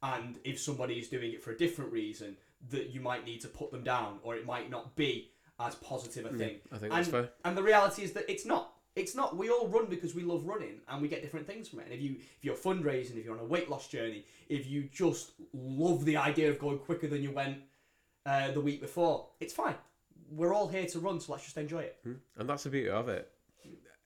and if somebody is doing it for a different reason, that you might need to put them down, or it might not be as positive a thing. I think and, that's fair. And the reality is that it's not. It's not. We all run because we love running, and we get different things from it. And if you if you're fundraising, if you're on a weight loss journey, if you just love the idea of going quicker than you went uh, the week before, it's fine. We're all here to run, so let's just enjoy it. and that's the beauty of it.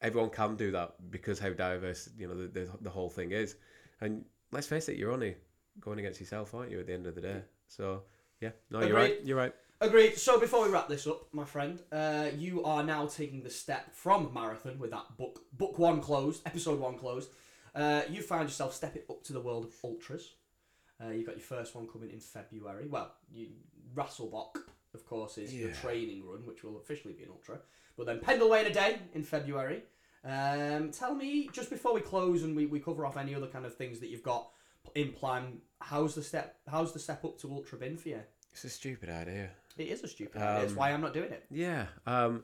Everyone can do that because how diverse you know the, the, the whole thing is. And let's face it, you're only going against yourself, aren't you? At the end of the day, so yeah, no, you're right. You're right. Agreed. So before we wrap this up, my friend, uh, you are now taking the step from marathon with that book, book one closed, episode one closed. Uh, you found yourself stepping up to the world of ultras. Uh, you've got your first one coming in February. Well, you Rasselbock, of course, is your training run, which will officially be an ultra. But then Pendle Way in a day in February. Um, tell me just before we close and we, we cover off any other kind of things that you've got in plan. How's the step? How's the step up to ultra been for you? It's a stupid idea. It is a stupid idea. That's Um, why I'm not doing it. Yeah. Um,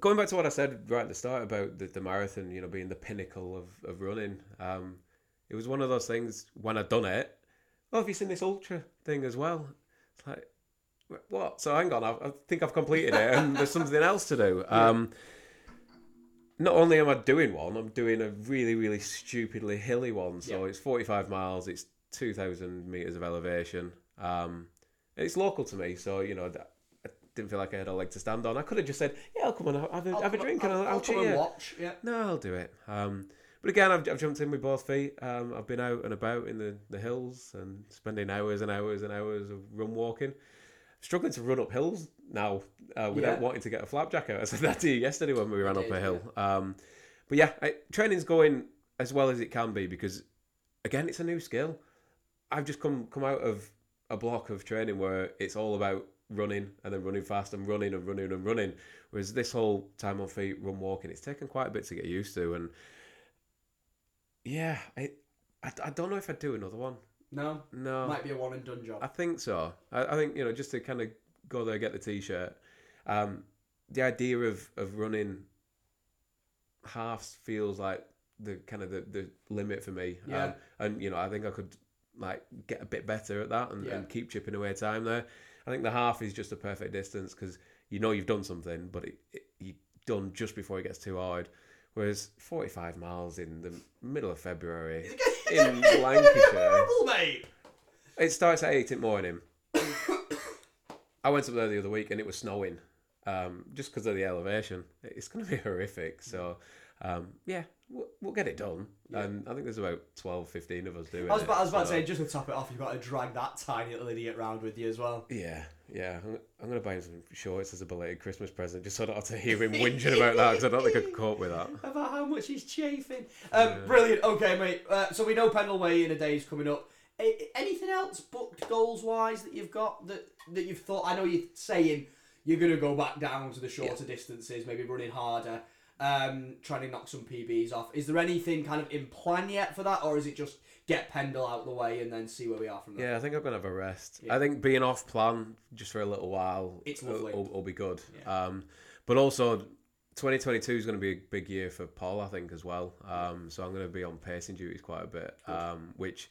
going back to what I said right at the start about the, the marathon, you know, being the pinnacle of, of running, um, it was one of those things when I'd done it. Oh, have you seen this ultra thing as well? It's like, what? So hang on, I, I think I've completed it and there's something else to do. Um, not only am I doing one, I'm doing a really, really stupidly hilly one. So Yeah. it's 45 miles, it's 2,000 meters of elevation. Um, it's local to me, so, you know, that- I didn't feel like I had a leg to stand on. I could have just said, "Yeah, I'll come and have a, I'll have a drink and I'll, I'll, come cheer." and watch. Yeah. No, I'll do it. Um, but again, I've, I've jumped in with both feet. Um, I've been out and about in the, the hills and spending hours and hours and hours of run walking. Struggling to run up hills now uh, without Yeah. wanting to get a flapjack out. I said that to you yesterday when we ran up a hill. Um, but yeah, I, training's going as well as it can be because, again, it's a new skill. I've just come come out of a block of training where it's all about running and then running fast and running and running and running. Whereas this whole time on feet, run walking, it's taken quite a bit to get used to. And yeah, I, I, I don't know if I'd do another one. No. No, Might be a one and done job. I think so. I, I think you know just to kind of go there, get the t-shirt. Um, the idea of of running halves feels like the kind of the, the limit for me. Yeah. Um, and you know I think I could like get a bit better at that and, Yeah. and keep chipping away time there. I think the half is just a perfect distance because you know you've done something, but it, it, you've done just before it gets too hard. Whereas 45 miles in the middle of February in Lancashire, Horrible, mate. it starts at 8 in the morning. I went up there the other week and it was snowing um, just because of the elevation. It's going to be horrific. So, um, yeah, we'll, we'll get it done. And I think there's about 12, 15 of us doing I was, it. about, I was about to so- say, just to top it off, you've got to drag that tiny little idiot round with you as well. Yeah, yeah. I'm, I'm going to buy him some shorts as a belated Christmas present just so I don't have to hear him whinging about that because I don't think I could cope with that. About how much he's chafing. Um, Brilliant. Okay, mate. Uh, so we know Pendle Way in a day's coming up. A- anything else booked goals wise that you've got that, that you've thought? I know you're saying you're going to go back down to the shorter distances, maybe running harder, um, trying to knock some PBs off. Is there anything kind of in plan yet for that, or is it just get Pendle out the way and then see where we are from there? Yeah, I think I'm to have a rest. Yeah. I think being off plan just for a little while It's will, lovely. will, will be good. Yeah. Um, but also, 2022 is going to be a big year for Paula, I think, as well. Um, so I'm going to be on pacing duties quite a bit, um, which,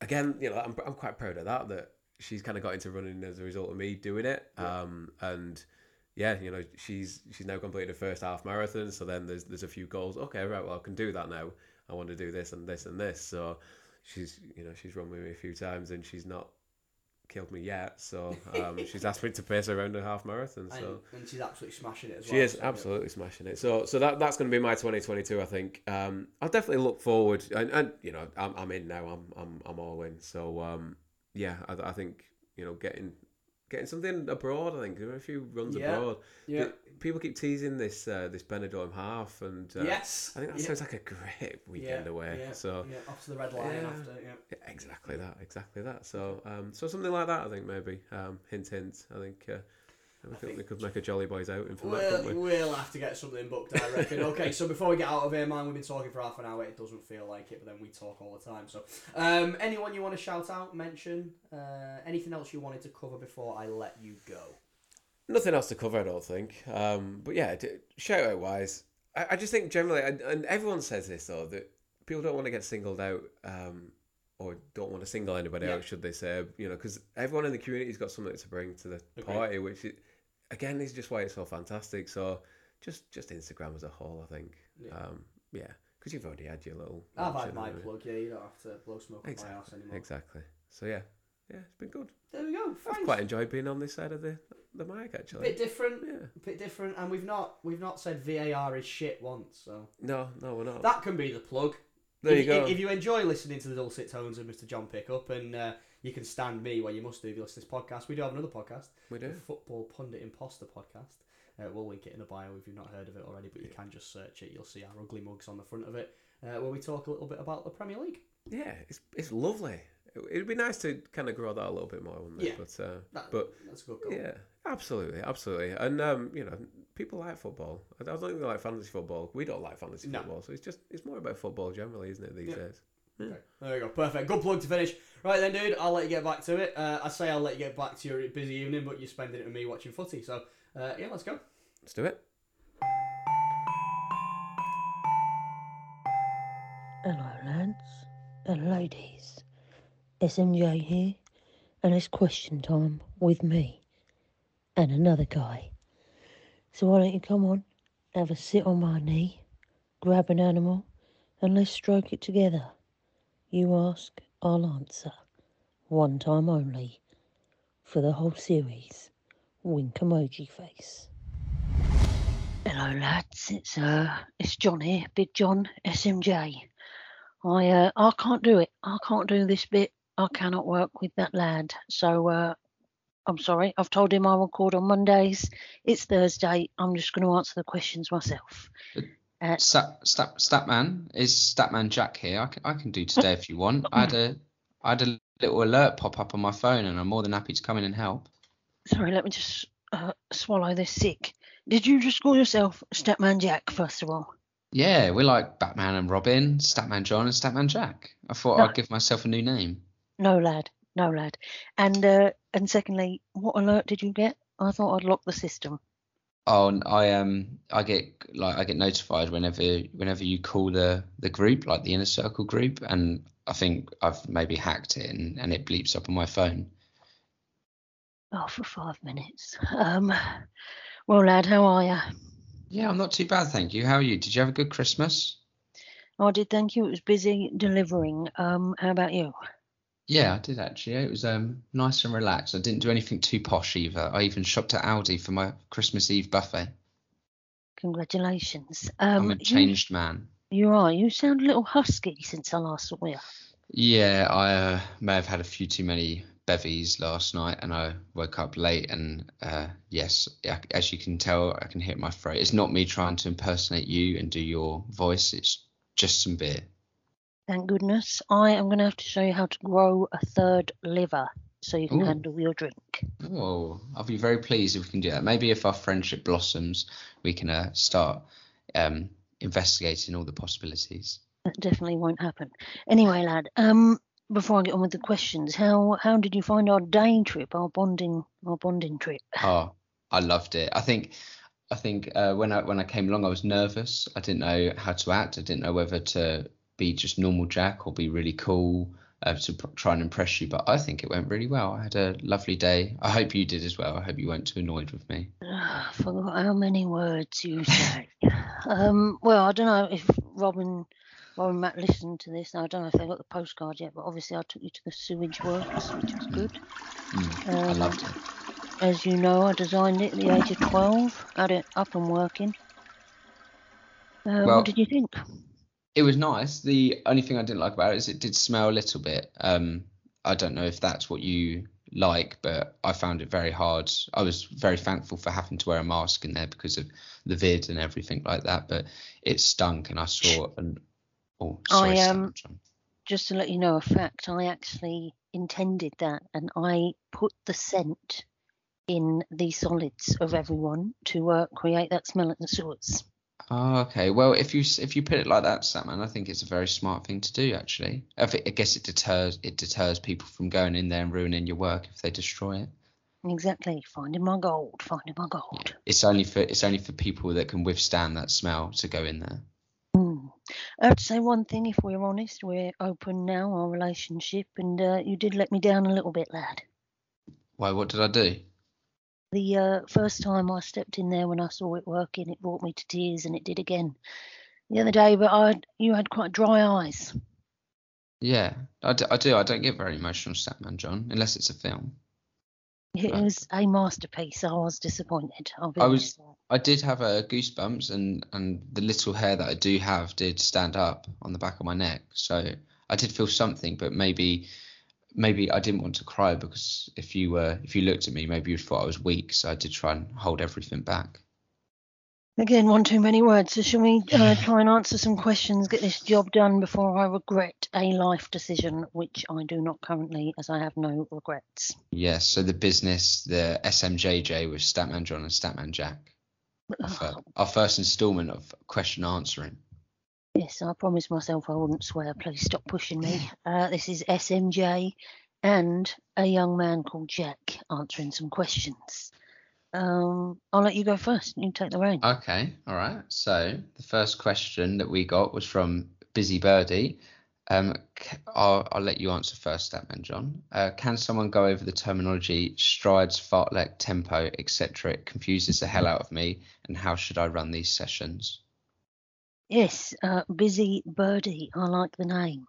again, you know, I'm, I'm quite proud of that, that she's kind of got into running as a result of me doing it. Um, and yeah, you know, she's she's now completed her first half marathon. So then there's there's a few goals. Okay, right, well I can do that now. I want to do this and this and this. So she's you know she's run with me a few times and she's not killed me yet. So um, she's asked me to pace around a half marathon. And, So and she's absolutely smashing it as she well. is so, absolutely smashing it. So so that that's going to be my 2022. I think. Um, I'll definitely look forward and, and you know I'm, I'm in now. I'm I'm I'm all in. So um, yeah, I, I think you know getting. Getting something abroad, I think. There a few runs Yeah. abroad. Yeah. People keep teasing this uh, this Benidorm half, and uh, yes. I think that yeah. sounds like a great weekend yeah, away. Yeah, So yeah, off to the red line after. Yeah. yeah, exactly that, exactly that. So, um, so something like that, I think maybe. Um, hint, hint. I think. Uh, we, could, we could make a Jolly Boys outing from that, couldn't we? we'll have to get something booked, I reckon. okay, so before we get out of here, man, we've been talking for half an hour. It doesn't feel like it, but then we talk all the time. So, um, anyone you want to shout out, mention, uh, anything else you wanted to cover before I let you go? Nothing else to cover, I don't think. Um, but yeah, d- shout out wise, I, I just think generally, and, and everyone says this though, that people don't want to get singled out. Um, or don't want to single anybody Yeah. out, should they say? You know, because everyone in the community's got something to bring to the Agreed. party, which is, again is just why it's so fantastic. So, just just Instagram as a whole, I think. Yeah. Um, yeah, because you've already had your little. I've had my plug, yeah, you don't have to blow smoke at my Exactly. anymore. Exactly. So yeah, yeah, it's been good. There we go. I've quite enjoyed being on this side of the the mic actually. A bit different, Yeah. A bit different, and we've not we've not said VAR is shit once, so No, no, we're not. that can be the plug. there if, you go. If, if you enjoy listening to the dulcet tones of Mr. John Pickup, and uh, you can stand me, well, you must do if you listen to this podcast. We do have another podcast, we the do. Football Pundit Imposter podcast. Uh, we'll link it in the bio if you've not heard of it already, but you can just search it. You'll see our ugly mugs on the front of it, uh, where we talk a little bit about the Premier League. Yeah, it's it's lovely. It, it'd be nice to kind of grow that a little bit more, wouldn't it? Yeah. But uh, That, but that's a good goal. yeah, absolutely, absolutely. And um, you know, people like football. I don't think they like fantasy football. We don't like fantasy No. football, so it's just it's more about football generally, isn't it these Yeah. days? Okay, there we go. Perfect. Good plug to finish. Right then, dude. I'll let you get back to it. Uh, I say I'll let you get back to your busy evening, but you're spending it with me watching footy. So uh, yeah, let's go. Let's do it. Hello, lads and ladies. SMJ here, and it's question time with me and another guy. So why don't you come on, have a sit on my knee, grab an animal, and let's stroke it together. You ask, I'll answer. One time only. For the whole series. Wink emoji face. Hello, lads. It's uh, it's John here, Big John SMJ. I uh, I can't do it. I can't do this bit. I cannot work with that lad. So uh, I'm sorry. I've told him I'll record on Mondays. It's Thursday. I'm just going to answer the questions myself. Uh, Stat, stat, Statman is Statman Jack here. I can, I can do today if you want. I had a I had a little alert pop up on my phone, and I'm more than happy to come in and help. sorry, let me just uh, swallow this sick. Did you just call yourself Statman Jack first of all? Yeah, we're like Batman and Robin, Statman John, and Statman Jack. I thought No. I'd give myself a new name. No, lad. No, lad. And uh, and secondly, what alert did you get? I thought I'd lock the system. Oh, I um I get like I get notified whenever whenever you call the the group, like the inner circle group, and I think I've maybe hacked it and, and it bleeps up on my phone. Oh, for five minutes. Um, well, lad, how are you? Yeah, I'm not too bad, thank you. How are you? Did you have a good Christmas? I did, thank you. It was busy delivering. Um, how about you? Yeah, I did actually. It was um nice and relaxed. I didn't do anything too posh either. I even shopped at Aldi for my Christmas Eve buffet. Congratulations. I'm Um, a changed man. You, you are. You sound a little husky since I last saw you. Yeah, I uh, may have had a few too many bevies last night, and I woke up late. And uh, yes, as you can tell, I can hit my throat. It's not me trying to impersonate you and do your voice. It's just some beer. Thank goodness. I am going to have to show you how to grow a third liver so you can Ooh. handle your drink. Oh, I'll be very pleased if we can do that. Maybe if our friendship blossoms, we can uh, start um, investigating all the possibilities. That definitely won't happen. Anyway, lad, um, before I get on with the questions, how how did you find our day trip, our bonding, our bonding trip? Oh, I loved it. I think, I think uh, when I when I came along, I was nervous. I didn't know how to act. I didn't know whether to be just normal Jack or be really cool uh, to pr- try and impress you. But I think it went really well. I had a lovely day. I hope you did as well. I hope you weren't too annoyed with me. I forgot how many words you say. um, well, I don't know if Robin, Robin Matt listened to this. I don't know if they got the postcard yet, but obviously I took you to the sewage works, which was good. Mm, I Um, loved it. As you know, I designed it at the age of 12, had it up and working. Uh, Well- what did you think? It was nice. The only thing I didn't like about it is it did smell a little bit. Um, I don't know if that's what you like, but I found it very hard. I was very thankful for having to wear a mask in there because of the vid and everything like that. But it stunk, and I saw an. Oh, sorry, I, um. Just to let you know a fact, I actually intended that and I put the scent in the solids of everyone to uh, create that smell at the sewers. Oh, okay. Well, if you if you put it like that, Sam, I think it's a very smart thing to do. Actually, I, I guess it deters it deters people from going in there and ruining your work if they destroy it. Exactly, finding my gold, finding my gold. It's only for it's only for people that can withstand that smell to go in there. Hmm. I have to say one thing, if we're honest, we're open now, our relationship, and uh, you did let me down a little bit, lad. Why? What did I do? The uh, first time I stepped in there when I saw it working, it brought me to tears, and it did again the other day. But I, you had quite dry eyes. Yeah, I do. I, do. I don't get very emotional, Statman John, unless it's a film. It Right. was a masterpiece. I was disappointed. I'll be I was-. I did have a goosebumps, and and the little hair that I do have did stand up on the back of my neck. So I did feel something, but maybe maybe I didn't want to cry because if you were if you looked at me, maybe you thought I was weak. So I did try and hold everything back. Again, one too many words. So shall we uh, try and answer some questions, get this job done before I regret a life decision, which I do not currently, as I have no regrets. Yes. So the business, the SMJJ with Statman John and Statman Jack. Our, fir- our first instalment of question answering. Yes, I promised myself I wouldn't swear. Please stop pushing me. Uh, this is SMJ and a young man called Jack answering some questions. Um, I'll let you go first. You take the reins. Okay, all right. So the first question that we got was from Busy Birdie. Um, I'll, I'll let you answer first, Statman John. Uh, can someone go over the terminology strides, fartlek, tempo, etc.? It confuses the hell out of me. And how should I run these sessions? Yes, uh, Busy Birdie. I like the name.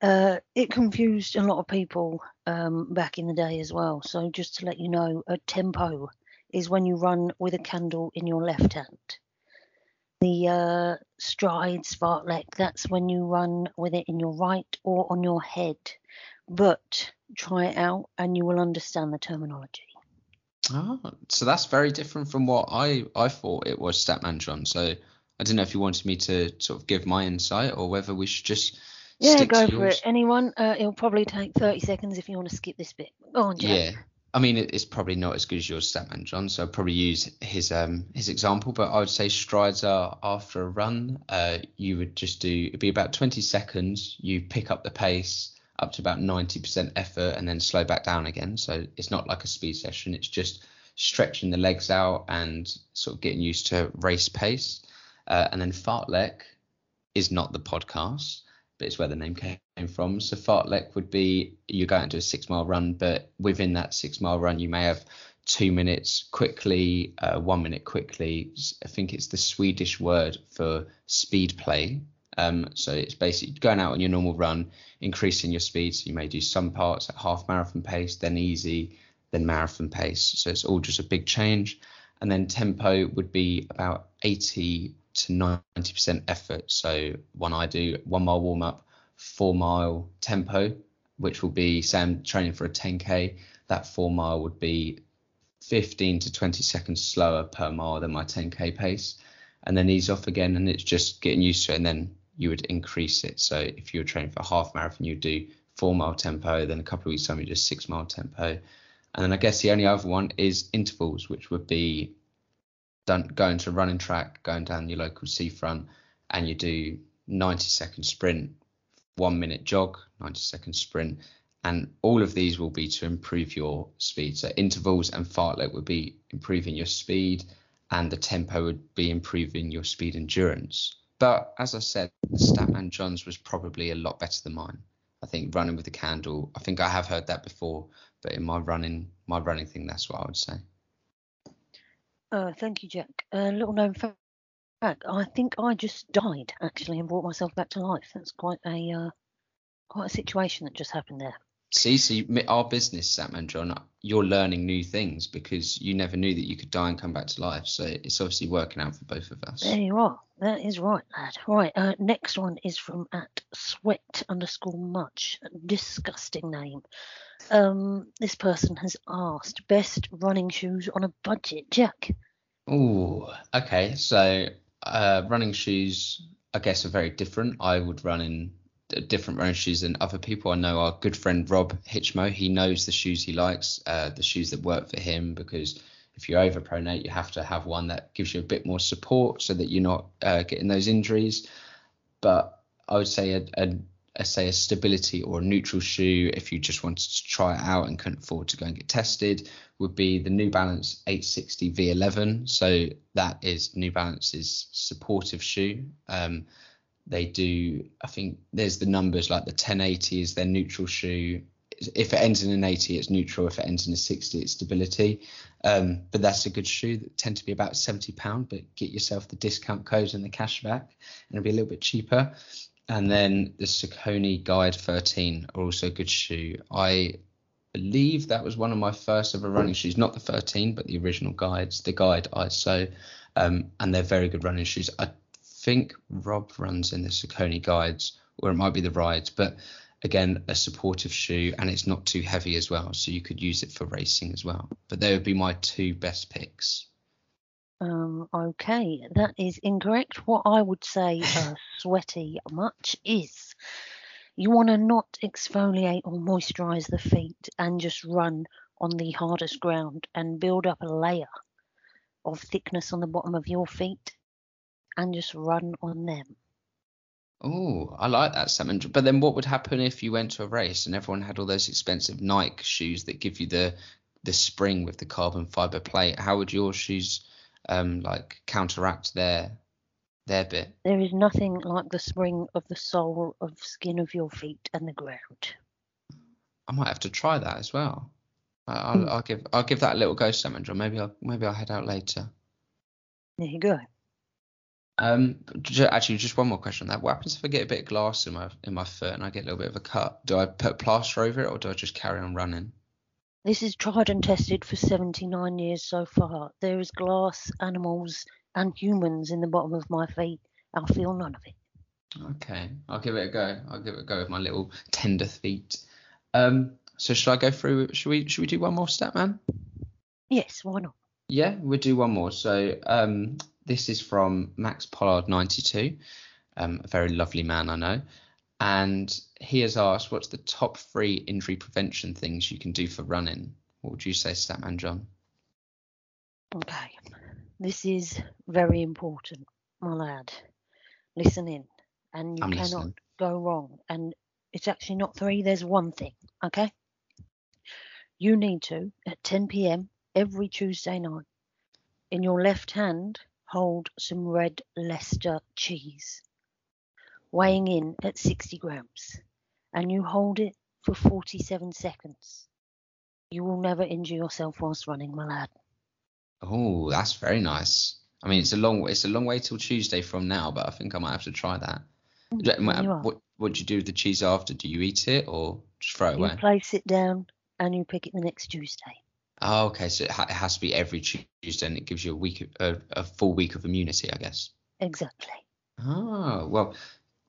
Uh, it confused a lot of people um, back in the day as well. So just to let you know, a tempo is when you run with a candle in your left hand. The uh, fartlek, that's when you run with it in your right or on your head. But try it out and you will understand the terminology. Oh, so that's very different from what I, I thought it was, Statman John. So I don't know if you wanted me to sort of give my insight or whether we should just Yeah, stick go to for yours. it. Anyone? Uh, it'll probably take 30 seconds if you want to skip this bit. Go on, Jack. Yeah. I mean, it's probably not as good as yours, Statman John. So I'd probably use his um his example, but I would say strides are after a run. Uh, you would just do it'd be about 20 seconds. You pick up the pace up to about 90% effort and then slow back down again. So it's not like a speed session. It's just stretching the legs out and sort of getting used to race pace. Uh, and then fartlek is not the podcast. but it's where the name came from. So fartlek would be you go out and do a six mile run, but within that six mile run, you may have two minutes quickly, uh, one minute quickly. I think it's the Swedish word for speed play. Um, so it's basically going out on your normal run, increasing your speed. So you may do some parts at half marathon pace, then easy, then marathon pace. So it's all just a big change. And then tempo would be about 80 to 90% effort. So one I do one mile warm up, four mile tempo, which will be say I'm training for a 10k. That four mile would be 15 to 20 seconds slower per mile than my 10k pace, and then ease off again, and it's just getting used to it. And then you would increase it. So if you were training for a half marathon, you'd do four mile tempo. Then a couple of weeks time, you do six mile tempo. And then I guess the only other one is intervals, which would be done going to running track, going down your local seafront, and you do 90 second sprint, one minute jog, 90 second sprint, and all of these will be to improve your speed. So intervals and fartlek would be improving your speed, and the tempo would be improving your speed endurance. But as I said, Statman John's was probably a lot better than mine. I think running with a candle. I think I have heard that before, but in my running, my running thing, that's what I would say. Uh, thank you, Jack. A uh, little known fact: I think I just died actually and brought myself back to life. That's quite a uh, quite a situation that just happened there. See, see, our business, Sam and John, you're learning new things because you never knew that you could die and come back to life. So it's obviously working out for both of us. There you are. That is right, lad. Right. Uh, next one is from at sweat underscore much. Disgusting name. Um, this person has asked best running shoes on a budget. Jack. Oh, okay. So uh, running shoes, I guess, are very different. I would run in different running shoes than other people. I know our good friend Rob Hitchmo, he knows the shoes he likes, uh, the shoes that work for him, because if you're overpronate, you have to have one that gives you a bit more support so that you're not uh, getting those injuries. But I would say a, a, a, say a stability or a neutral shoe, if you just wanted to try it out and couldn't afford to go and get tested, would be the New Balance 860 V11. So that is New Balance's supportive shoe. Um, they do, I think there's the numbers like the 1080 is their neutral shoe. If it ends in an 80, it's neutral. If it ends in a 60, it's stability. Um, but that's a good shoe that tend to be about 70 pound. But get yourself the discount code and the cashback, and it'll be a little bit cheaper. And then the Saucony Guide 13 are also a good shoe. I believe that was one of my first ever running shoes, not the 13, but the original guides, the guide ISO, um, and they're very good running shoes. I think Rob runs in the Saucony guides, or it might be the rides, but again, a supportive shoe and it's not too heavy as well, so you could use it for racing as well. But they would be my two best picks. Um, okay, that is incorrect. What I would say, uh, sweaty much, is you want to not exfoliate or moisturize the feet and just run on the hardest ground and build up a layer of thickness on the bottom of your feet and just run on them. Oh, I like that, Sam. But then, what would happen if you went to a race and everyone had all those expensive Nike shoes that give you the the spring with the carbon fiber plate? How would your shoes um, like counteract their their bit? There is nothing like the spring of the sole of skin of your feet and the ground. I might have to try that as well. I'll, hmm. I'll give I'll give that a little go, Sam Maybe I'll maybe I'll head out later. There you go. Um, actually, just one more question on that. What happens if I get a bit of glass in my in my foot and I get a little bit of a cut? Do I put plaster over it or do I just carry on running? This is tried and tested for 79 years so far. There is glass, animals, and humans in the bottom of my feet. I feel none of it. Okay, I'll give it a go. I'll give it a go with my little tender feet. Um, so should I go through? Should we? Should we do one more step, man? Yes, why not? Yeah, we'll do one more. So um, this is from Max Pollard 92, um, a very lovely man I know. And he has asked, what's the top three injury prevention things you can do for running? What would you say, Statman John? Okay, this is very important, my lad. Listen in, and you I'm cannot listening. go wrong. And it's actually not three, there's one thing, okay? You need to, at 10 p.m. every Tuesday night, in your left hand, hold some red Leicester cheese. weighing in at 60 grams, and you hold it for 47 seconds. You will never injure yourself whilst running, my lad. Oh, that's very nice. I mean, it's a long it's a long way till Tuesday from now, but I think I might have to try that. Mm. What what do you do with the cheese after? Do you eat it or just throw it You away? place it down and you pick it the next Tuesday. Oh, okay. So it, ha- it has to be every Tuesday, and it gives you a week, a, a full week of immunity, I guess. Exactly. Oh well,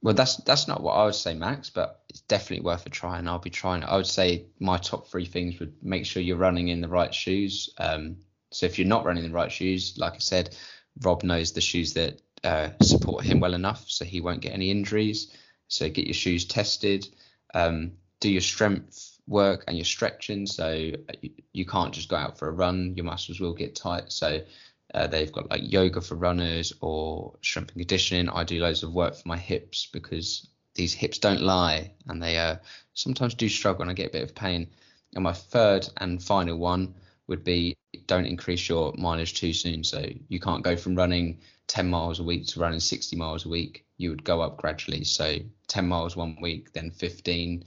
well that's that's not what I would say, Max, but it's definitely worth a try, and I'll be trying it. I would say my top three things would make sure you're running in the right shoes. Um, so if you're not running in the right shoes, like I said, Rob knows the shoes that uh, support him well enough, so he won't get any injuries. So get your shoes tested. Um, do your strength work and you're stretching. So uh, you, can't just go out for a run; your muscles will get tight. So uh, they've got like yoga for runners or strength and conditioning. I do loads of work for my hips because these hips don't lie and they uh, sometimes do struggle and I get a bit of pain. And my third and final one would be don't increase your mileage too soon. So you can't go from running 10 miles a week to running 60 miles a week. You would go up gradually. So 10 miles one week, then 15,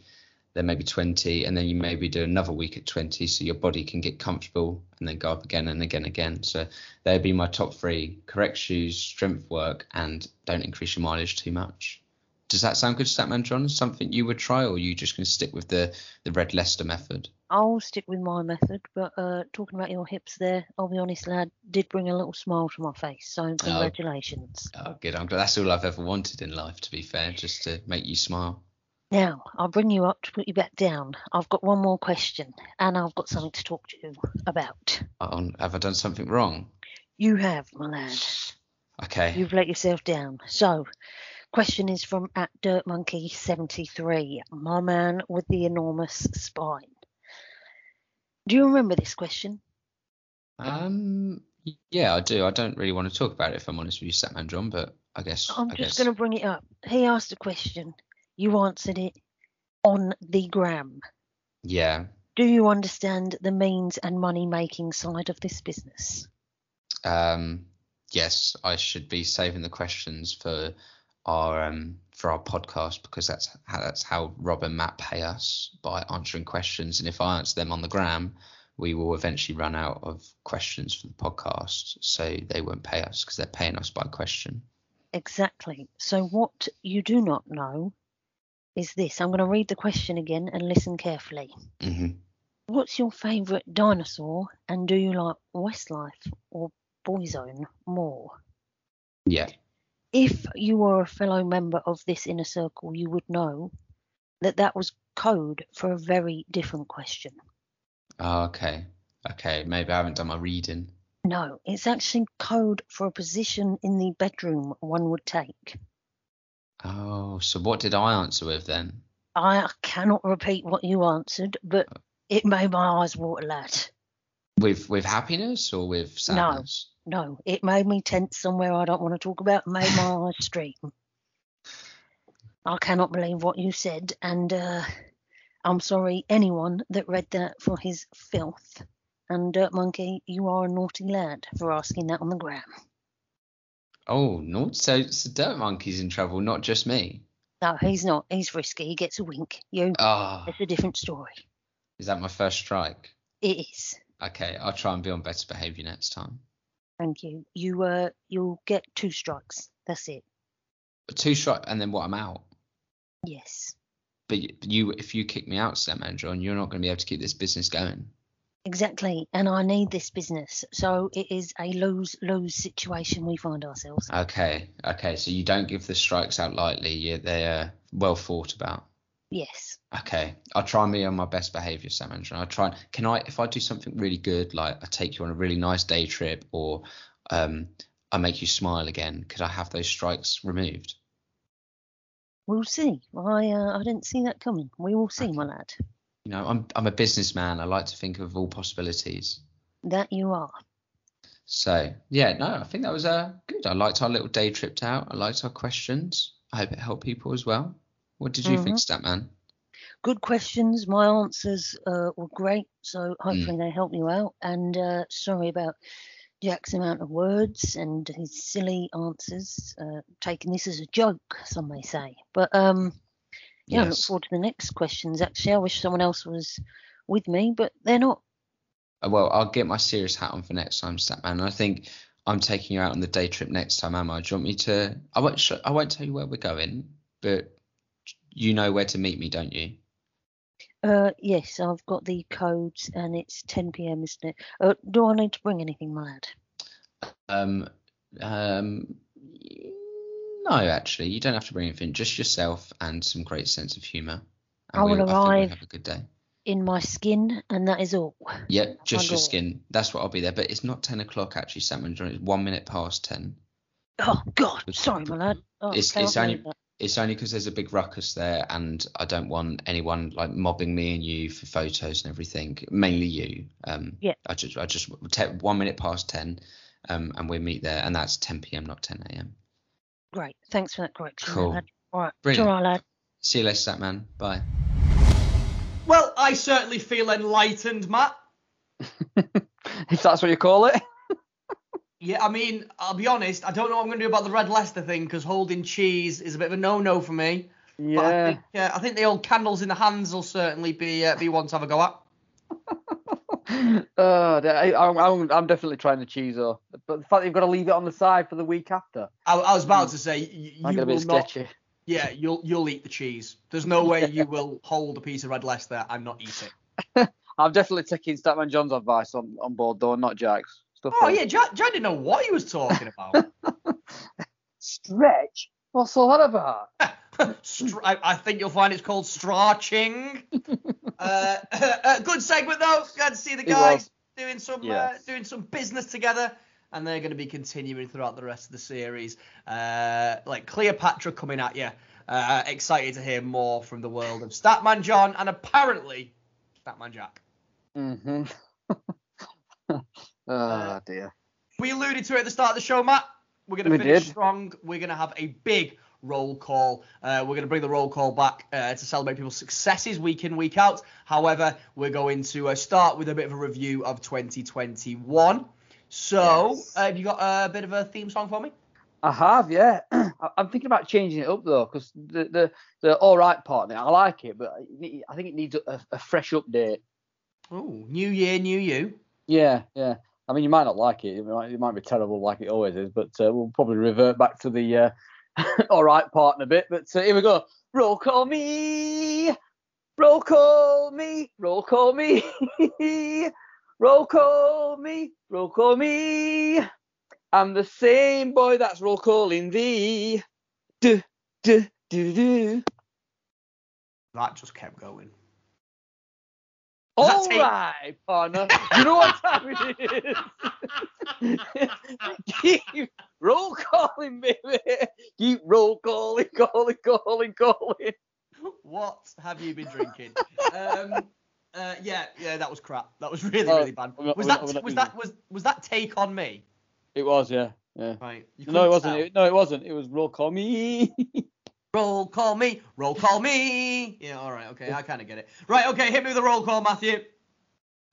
then maybe 20, and then you maybe do another week at 20 so your body can get comfortable and then go up again and again and again. So they'd be my top three correct shoes, strength work, and don't increase your mileage too much. Does that sound good, Statman John? Something you would try, or are you just going to stick with the, the Red Leicester method? I'll stick with my method, but uh, talking about your hips there, I'll be honest, lad, did bring a little smile to my face. So congratulations. Oh, good. I'm glad that's all I've ever wanted in life, to be fair, just to make you smile. Now, I'll bring you up to put you back down. I've got one more question, and I've got something to talk to you about. Oh, have I done something wrong? You have, my lad. Okay. You've let yourself down. So, question is from at Dirt Monkey 73, my man with the enormous spine. Do you remember this question? Um. Yeah, I do. I don't really want to talk about it if I'm honest with you, Statman John, but I guess. I'm I just guess. going to bring it up. He asked a question. You answered it on the gram. Yeah. Do you understand the means and money making side of this business? Um. Yes, I should be saving the questions for our um for our podcast because that's how that's how Rob and Matt pay us by answering questions, and if I answer them on the gram, we will eventually run out of questions for the podcast, so they won't pay us because they're paying us by question. Exactly. So, what you do not know is this. I'm going to read the question again and listen carefully. hmm What's your favourite dinosaur, and do you like Westlife or Boyzone more? Yeah. If you were a fellow member of this inner circle, you would know that that was code for a very different question. Oh, okay. Okay. Maybe I haven't done my reading. No, it's actually code for a position in the bedroom one would take. Oh, so what did I answer with then? I cannot repeat what you answered, but it made my eyes water, lad. With with happiness or with sadness? No, no. it made me tense somewhere I don't want to talk about, made my eyes stream. I cannot believe what you said, and uh, I'm sorry anyone that read that for his filth. And Dirt Monkey, you are a naughty lad for asking that on the gram. Oh, no. So, so Dirt Monkey's in trouble, not just me. No, he's not. He's risky. He gets a wink. You, Ah, it's a different story. is that my first strike? It is. Okay, I'll try and be on better behaviour next time. Thank you. You uh, you'll get two strikes. That's it. Two strike, and then what? I'm out. Yes. But you, if you kick me out, Sam Andrew, and you're not going to be able to keep this business going. Exactly. And I need this business. So it is a lose lose situation we find ourselves. Okay, okay. So you don't give the strikes out lightly. Yeah, they're well thought about. Yes. Okay, I'll try and be on my best behaviour, Sam and I'll try. Can I, if I do something really good, like I take you on a really nice day trip, or um, I make you smile again, could I have those strikes removed? We'll see. I uh, I didn't see that coming. We will see, my lad. You know, I'm I'm a businessman. I like to think of all possibilities. That you are. So yeah, no, I think that was uh, good. I liked our little day trip out. I liked our questions. I hope it helped people as well. What did you think, Statman? Good questions. My answers uh, were great. So hopefully they help you out. And uh, sorry about Jack's amount of words and his silly answers, uh, taking this as a joke, some may say. But um, yeah, I look forward to the next questions. Actually, I wish someone else was with me, but they're not. Uh, Well, I'll get my serious hat on for next time, Statman. And I think I'm taking you out on the day trip next time, am I? Do you want me to? I won't. Sh- I won't tell you where we're going, but you know where to meet me, don't you? Uh, yes, I've got the codes, and it's 10 p.m., isn't it? Uh, do I need to bring anything, my lad? Um, um, no, actually, you don't have to bring anything. Just yourself and some great sense of humour. And I will we'll, I think arrive. we'll have a good day. In my skin, and that is all. Yep, just your skin. That's what I'll be there. But it's not ten o'clock actually, Sam. It's one minute past ten. Oh God, sorry, my lad. Oh, It's- okay, it's I'll only- believe that. It's only because there's a big ruckus there, and I don't want anyone like mobbing me and you for photos and everything. Mainly you. Um, Yeah. I just, I just te- one minute past ten, um, and we meet there, and that's ten p.m. not ten a.m. Great. Thanks for that correction, Cool. lad. All right, Brilliant. all right, lad. See you later, Statman. Bye. Well, I certainly feel enlightened, Matt. if that's what you call it. Yeah, I mean, I'll be honest. I don't know what I'm going to do about the Red Leicester thing because holding cheese is a bit of a no-no for me. But I Yeah. think, uh, I think the old candles in the hands will certainly be uh, be one to have a go at. oh, I, I'm, I'm, I'm definitely trying the cheese though. But the fact that you've got to leave it on the side for the week after, I, I was about hmm. to say y- I'm you will not. sketchy. Yeah, you'll you'll eat the cheese. There's no way you will hold a piece of Red Leicester and not eat it. I'm definitely taking Statman John's advice on, on board though, not Jack's. Stuff Oh like- yeah, Jack, Jack didn't know what he was talking about. Stretch. What's all that about? Str- I, I think you'll find it's called stretching. uh, uh, good segment though. Glad to see the guys doing some uh, Yes. doing some business together, and they're going to be continuing throughout the rest of the series. Uh, like Cleopatra coming at you. Uh, excited to hear more from the world of Statman John and apparently Statman Jack. Mm-hmm. oh dear. We alluded to it at the start of the show, Matt. We're going to We finish did. strong. We're going to have a big roll call. Uh, we're going to bring the roll call back uh, to celebrate people's successes week in, week out. However, we're going to uh, start with a bit of a review of 2021. So, Yes. uh, have you got a bit of a theme song for me? I have, yeah. I'm thinking about changing it up though, because the, the the all right part I like it, but I think it needs a, a fresh update. Oh, new year, new you. Yeah, yeah. I mean, you might not like it. It might, it might be terrible, like it always is. But uh, we'll probably revert back to the uh, all right part in a bit. But uh, here we go. Roll call me. Roll call me. Roll call me. roll call me. Roll call me. I'm the same boy that's roll calling thee. Do do do do. That just kept going. All take- right, partner. You know what time it is. Keep roll calling, baby. Keep roll calling, calling, calling, calling. What have you been drinking? um, uh, yeah, yeah, that was crap. That was really, really bad. I'm Was that was that was was that take on me? It was, yeah, yeah. Right. No, it wasn't. It, no, it wasn't. It was roll call me. Roll call me, roll call me. Yeah, all right, okay, I kind of get it. Right, okay, hit me with the roll call, Matthew.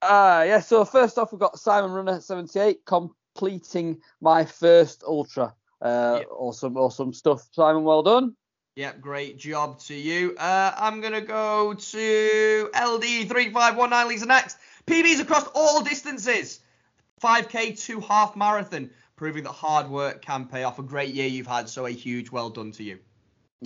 Ah, yeah. So first off, we've got Simon Runner 78 completing my first ultra. Uh, Yep. awesome, awesome stuff, Simon. Well done. Yeah, great job to you. Uh, I'm gonna go to LD3519 Lisa next. PBs across all distances. 5k to half marathon, proving that hard work can pay off. A great year you've had, so a huge well done to you.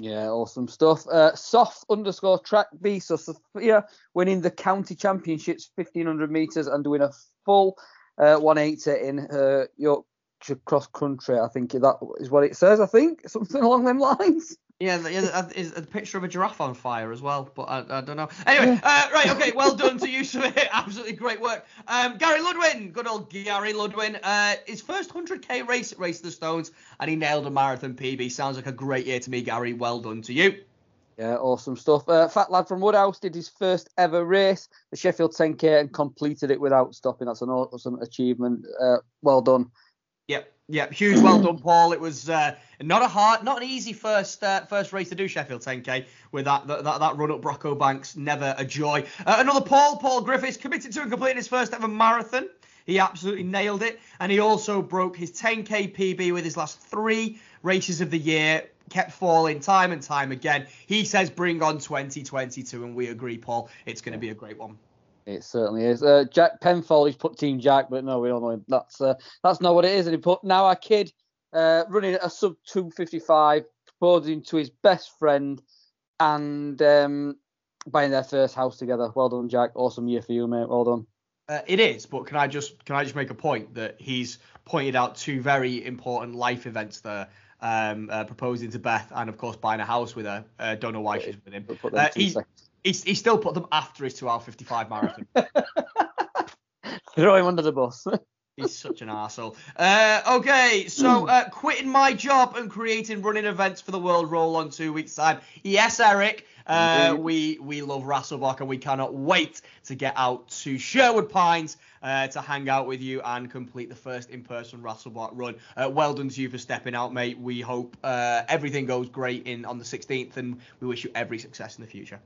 Yeah, awesome stuff. Uh, soft underscore track B. So Sophia winning the county championships, 1500 meters, and doing a full uh, 180 in her Yorkshire cross country. I think that is what it says. I think something along them lines. Yeah, the, yeah, the- is a picture of a giraffe on fire as well, but I, I don't know. Anyway, uh, right, okay, well done to you, Sir. Absolutely great work. Um, Gary Ludwin, good old Gary Ludwin, uh, his first 100k race at Race of the Stones, and he nailed a marathon PB. Sounds like a great year to me, Gary. Well done to you. Yeah, awesome stuff. Uh, Fat lad from Woodhouse did his first ever race, the Sheffield 10k, and completed it without stopping. That's an awesome achievement. Uh, well done. Yep, yep, huge well done, Paul. It was uh, not a hard, not an easy first uh, first race to do Sheffield 10k with that that, that, run up Brocco Banks. Never a joy. Uh, another Paul, Paul Griffiths, committed to and completing his first ever marathon. He absolutely nailed it. And he also broke his 10k PB with his last three races of the year. Kept falling time and time again. He says bring on 2022, and we agree, Paul. It's going to be a great one. It certainly is. Uh, Jack Penfold, he's put Team Jack, but no, we all know him. That's uh, that's not what it is. And he put now our kid uh, running a sub 255, proposing to his best friend, and um, buying their first house together. Well done, Jack. Awesome year for you, mate. Well done. Uh, it is, but can I just can I just make a point that he's pointed out two very important life events there. Um, uh, proposing to Beth and of course buying a house with her. Uh, don't know why she's with him. We'll put them two he, he still put them after his two hour 55 marathon. Throw him under the bus. He's such an arsehole. Uh, okay, so uh, quitting my job and creating running events for the world roll on two weeks' time. Yes, Eric. Uh, we we love Rasselbock and we cannot wait to get out to Sherwood Pines uh, to hang out with you and complete the first in-person Rasselbock run. Uh, well done to you for stepping out, mate. We hope uh, everything goes great in on the 16th, and we wish you every success in the future.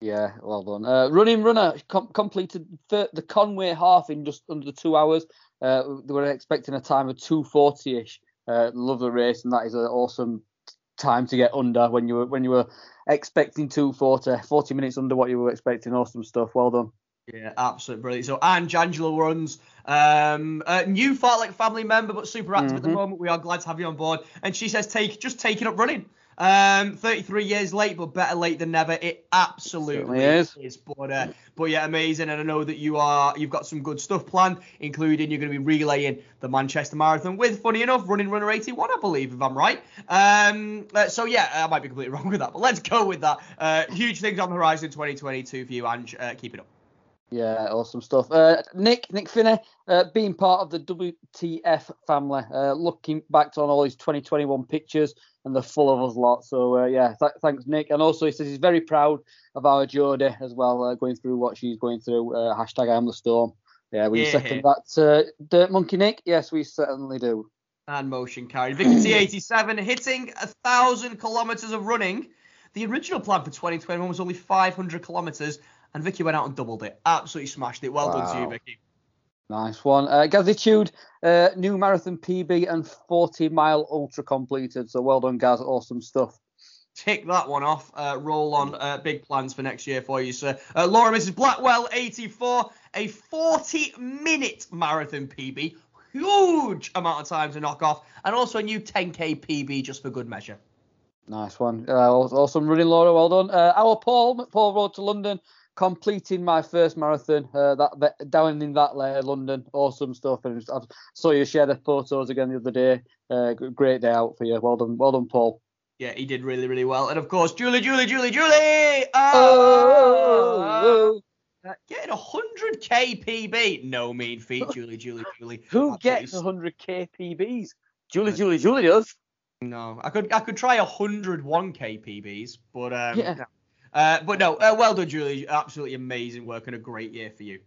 Yeah, well done. Uh, running runner com- completed the, the Conway half in just under two hours. Uh, they were expecting a time of 240 ish. Uh, love the race, and that is an awesome time to get under when you were when you were expecting 240, 40 minutes under what you were expecting. Awesome stuff. Well done. Yeah, absolutely brilliant. So Anne Jangelo runs, um, a new Fartlek family member, but super active at the Mhm. moment. We are glad to have you on board. And she says, take just taking up running. Um, 33 years late, but better late than never. It absolutely Certainly is. But uh, but yeah, amazing. And I know that you are you've got some good stuff planned, including you're going to be relaying the Manchester Marathon with, funny enough, running runner 81, I believe, if I'm right. Um, uh, so yeah, I might be completely wrong with that, but let's go with that. Uh, huge things on the horizon 2022 for you, Ange. Uh, keep it up. Yeah, awesome stuff. Uh, Nick, Nick Finney, uh, being part of the WTF family, uh, looking back on all his 2021 pictures, and they're full of us lot. So uh, yeah, th- thanks, Nick. And also he says he's very proud of our Jodie as well, uh, going through what she's going through. Uh, hashtag I am the storm. Yeah, we Yeah. second that. Uh, Dirt Monkey Nick, yes, we certainly do. and motion carried. Vicky T87 hitting a thousand kilometers of running. The original plan for 2021 was only 500 kilometers, and Vicky went out and doubled it. Absolutely smashed it. Well done to you, Vicky. Nice one. Uh, Gazitude, uh, new marathon PB and 40 mile ultra completed. So well done, Gaz. Awesome stuff. Tick that one off. Uh, roll on. Uh, big plans for next year for you, sir. Uh, Laura Mrs. Blackwell, 84, a 40 minute marathon PB. Huge amount of time to knock off, and also a new 10k PB just for good measure. Nice one. Uh, awesome running, Laura. Well done. Uh, our Paul, Paul Road to London, completing my first marathon. Uh, that, that down in that layer, London. Awesome stuff. And I saw you share the photos again the other day. Uh, great day out for you. Well done. Well done, Paul. Yeah, he did really, really well. And of course, Julie, Julie, Julie, Julie! Oh, Uh, getting a 100k PB. No mean feat, Julie, Julie, Julie. who gets 100k PBs? Julie, Julie, Julie does. No, I could I could try 101k PBs, but um, Yeah. Uh, but no, uh, well done, Julie. Absolutely amazing work and a great year for you.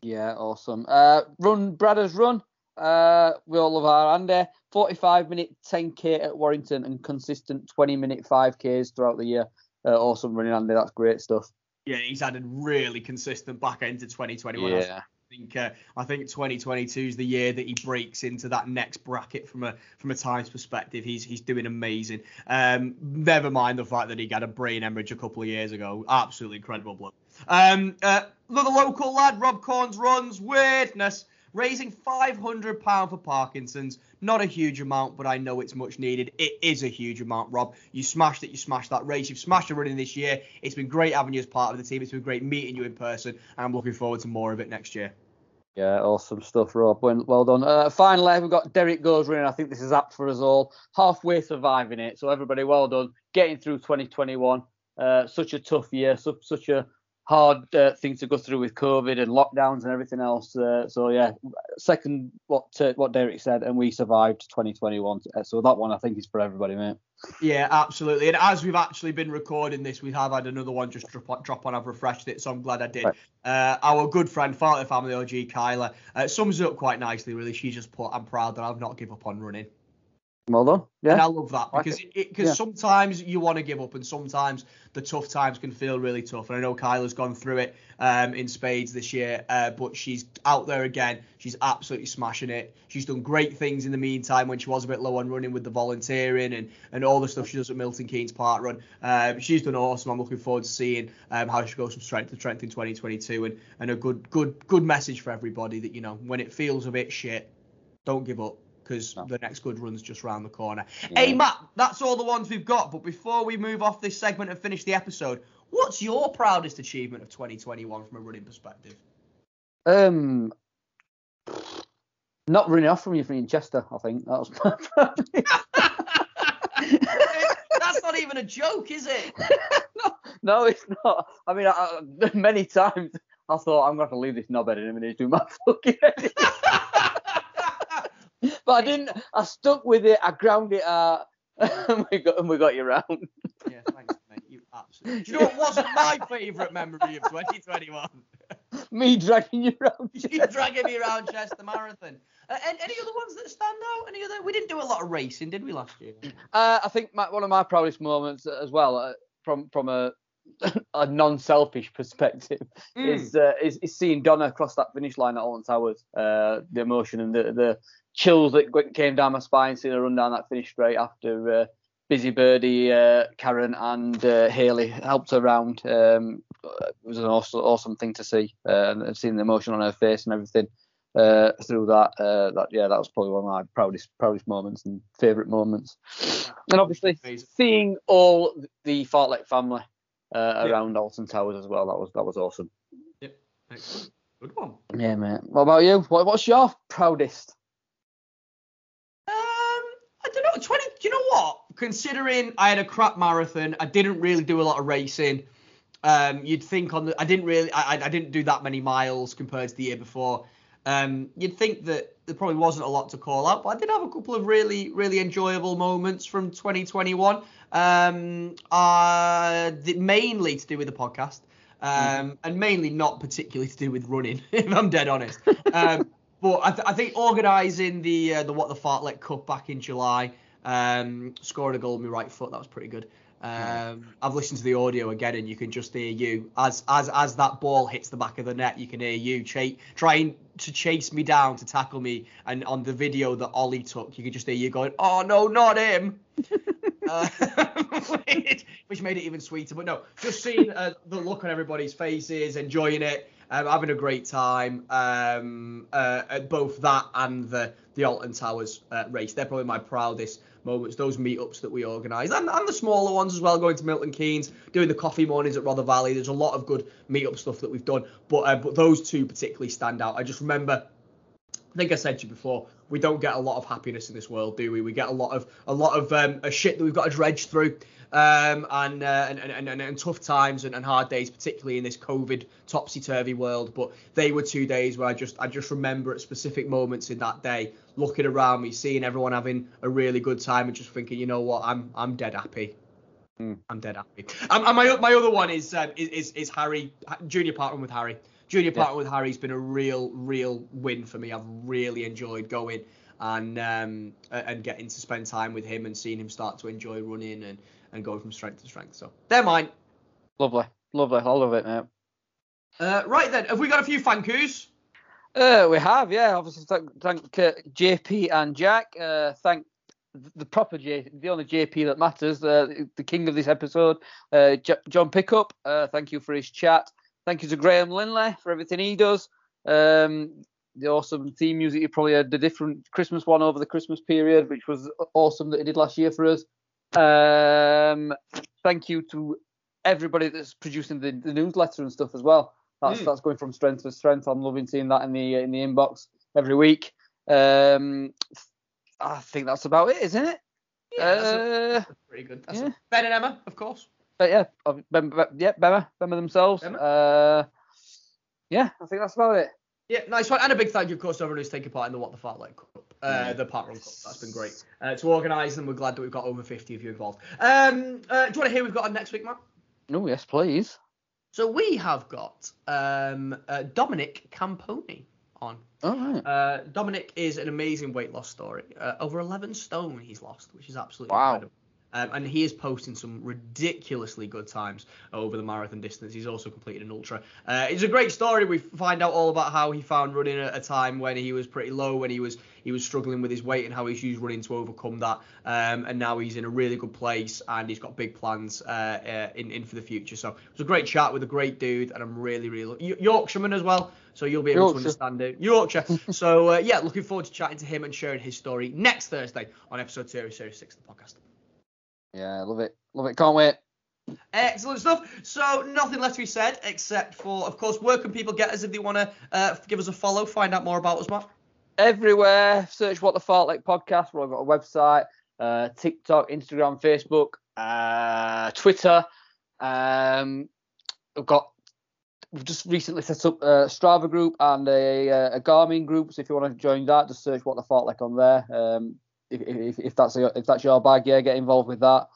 Yeah, awesome. Uh, run, Bradders run. Uh, we all love our Andy. 45 minute 10k at Warrington and consistent 20 minute 5ks throughout the year. Uh, awesome running, Andy. That's great stuff. Yeah, he's added really consistent back end to 2021. I Yeah. Think uh, I think 2022 is the year that he breaks into that next bracket from a from a times perspective. He's he's doing amazing. Um, never mind the fact that he got a brain hemorrhage a couple of years ago. Absolutely incredible bloke. Um, uh, another local lad, Rob Corns runs weirdness, raising 500 pound for Parkinson's. Not a huge amount, but I know it's much needed. It is a huge amount, Rob. You smashed it. You smashed that race. You've smashed a running this year. It's been great having you as part of the team. It's been great meeting you in person, and I'm looking forward to more of it next year. Yeah, awesome stuff, Rob. Well, done. Uh, finally, we've got Derek Goes running. I think this is apt for us all. Halfway surviving it. So, everybody, well done. Getting through 2021. Uh, such a tough year. Such a hard uh, thing to go through with COVID and lockdowns and everything else. Uh, so, yeah, second what uh, what Derek said, and we survived 2021. Uh, So, that one I think is for everybody, mate. Yeah, absolutely. And as we've actually been recording this, we have had another one just drop on, drop on. I've refreshed it, so I'm glad I did. Right. Uh, our good friend, Fartlek Family OG Kyla, uh, sums it up quite nicely, really. She just put, I'm proud that I've not give up on running. Well done. And I love that Like because it. it, because Yeah. sometimes you want to give up and sometimes the tough times can feel really tough. And I know Kyla's gone through it um, in spades this year, uh, but she's out there again. She's absolutely smashing it. She's done great things in the meantime when she was a bit low on running with the volunteering and, and all the stuff she does at Milton Keynes Park Run. Um, she's done awesome. I'm looking forward to seeing um, how she goes from strength to strength in 2022 and, and a good good good message for everybody that you know when it feels a bit shit, don't give up because No. the next good run's just round the corner. Hey, Matt, that's all the ones we've got. But before we move off this segment and finish the episode, what's your proudest achievement of 2021 from a running perspective? Um, not running off from you from Chester, I think. That was that's not even a joke, is it? no, it's not. I mean, I, many times I thought I'm going to leave this knobhead in a minute to do my fucking. But I didn't. I stuck with it. I ground it out, and we got and we got you round. yeah, thanks, mate. You absolutely. Do you know what wasn't my favourite memory of 2021? Me dragging you round. you dragging me around Chester Marathon. Uh, any, any other ones that stand out? Any other? We didn't do a lot of racing, did we last year? Uh, I think my, one of my proudest moments as well, uh, from from a a non-selfish perspective, Mm. is, uh, is is seeing Donna cross that finish line at Alton Towers. Uh, the emotion and the the chills that came down my spine seeing her run down that finish straight after uh, Busy Birdie, uh, Karen, and uh, Haley helped her round. Um, it was an awesome, awesome thing to see, uh, and seeing the emotion on her face and everything uh, through that. Uh, that yeah, that was probably one of my proudest proudest moments and favourite moments. And obviously Amazing. seeing all the Fartlek family uh, around Alton Towers as well. That was that was awesome. Excellent. Good one. Yeah, mate. What about you? What, what's your proudest? Um, I don't know. Twenty. Do you know what? Considering I had a crap marathon, I didn't really do a lot of racing. Um, you'd think on the. I didn't really. I, I- didn't do that many miles compared to the year before. Um, you'd think that there probably wasn't a lot to call out, but I did have a couple of really, really enjoyable moments from 2021. Um, uh, mainly to do with the podcast, um, and mainly not particularly to do with running, if I'm dead honest. Um, but I, th- I think organising the uh, the what the Fartlek Cup back in July, um, scoring a goal with my right foot, that was pretty good. Um, I've listened to the audio again, and you can just hear you as as as that ball hits the back of the net. You can hear you cha- trying to chase me down to tackle me, and on the video that Ollie took, you can just hear you going, "Oh no, not him." uh, which, which made it even sweeter. But no, just seeing uh, the look on everybody's faces, enjoying it, um, having a great time. Um, uh, at both that and the the Alton Towers uh, race, they're probably my proudest moments. Those meetups that we organise, and, and the smaller ones as well, going to Milton Keynes, doing the coffee mornings at Rother Valley. There's a lot of good meetup stuff that we've done, but uh, but those two particularly stand out. I just remember I think I said to you before, we don't get a lot of happiness in this world, do we? We get a lot of a lot of um, a shit that we've got to dredge through, um, and, uh, and, and, and and tough times and, and hard days, particularly in this COVID topsy turvy world. But they were two days where I just I just remember at specific moments in that day, looking around me, seeing everyone having a really good time, and just thinking, you know what, I'm I'm dead happy. I'm dead happy. Um, and my my other one is um, is, is is Harry Junior partner with Harry. Junior Yeah. With Harry's been a real real win for me. I've really enjoyed going and um and getting to spend time with him and seeing him start to enjoy running and and going from strength to strength. So they're mine. Lovely, lovely. I love it, mate. Uh, right then, have we got a few thank yous? Uh, we have, yeah. Obviously, thank, thank uh, JP and Jack. Uh, thank the proper J, the only JP that matters, uh, the king of this episode, uh, J- John Pickup. Uh, thank you for his chat. Thank you to Graham Linley for everything he does. Um, the awesome theme music. You probably had the different Christmas one over the Christmas period, which was awesome that he did last year for us. Um, thank you to everybody that's producing the, the newsletter and stuff as well. That's Mm. that's going from strength to strength. I'm loving seeing that in the in the inbox every week. Um, I think that's about it, isn't it? Yeah, that's, a- uh, that's pretty good. That's yeah. ben and Emma, of course. but yeah, I've- Bem, Bem- yeah, Bemma, Bemma themselves. Bemma. Uh, yeah, I think that's about it. Yeah, nice one. And a big thank you, of course, to everyone who's taken part in the What the Fartlek Cup, uh, the Parkrun Cup. That's been great. Uh, to organise and we're glad that we've got over 50 of you involved. Um, uh, do you want to hear we've got on next week, Matt? Oh yes, please. So we have got um, uh, Dominic Camponi on. All right. Uh, Dominic is an amazing weight loss story. Uh, over 11 stone he's lost, which is absolutely Wow. incredible. Um, and he is posting some ridiculously good times over the marathon distance. He's also completed an ultra. Uh, it's a great story. We find out all about how he found running at a time when he was pretty low, when he was he was struggling with his weight, and how he's used running to overcome that. Um, and now he's in a really good place, and he's got big plans uh, uh, in in for the future. So it was a great chat with a great dude, and I'm really really Yorkshireman as well. So you'll be able Yorkshire. to understand it. Yorkshire. so uh, yeah, looking forward to chatting to him and sharing his story next Thursday on episode two of Series Six of the podcast. Yeah, love it. Love it. Can't wait. Excellent stuff. So nothing left to be said except for, of course, where can people get us if they want to uh, give us a follow, find out more about us, Matt? Everywhere. Search What the Fartlek podcast. We've got a website, uh, TikTok, Instagram, Facebook, uh, Twitter. Um, we've got. We've just recently set up a Strava group and a, uh, a Garmin group. So if you want to join that, just search What the Fartlek on there. Um, if, if, if that's your, if that's your bag, yeah, get involved with that.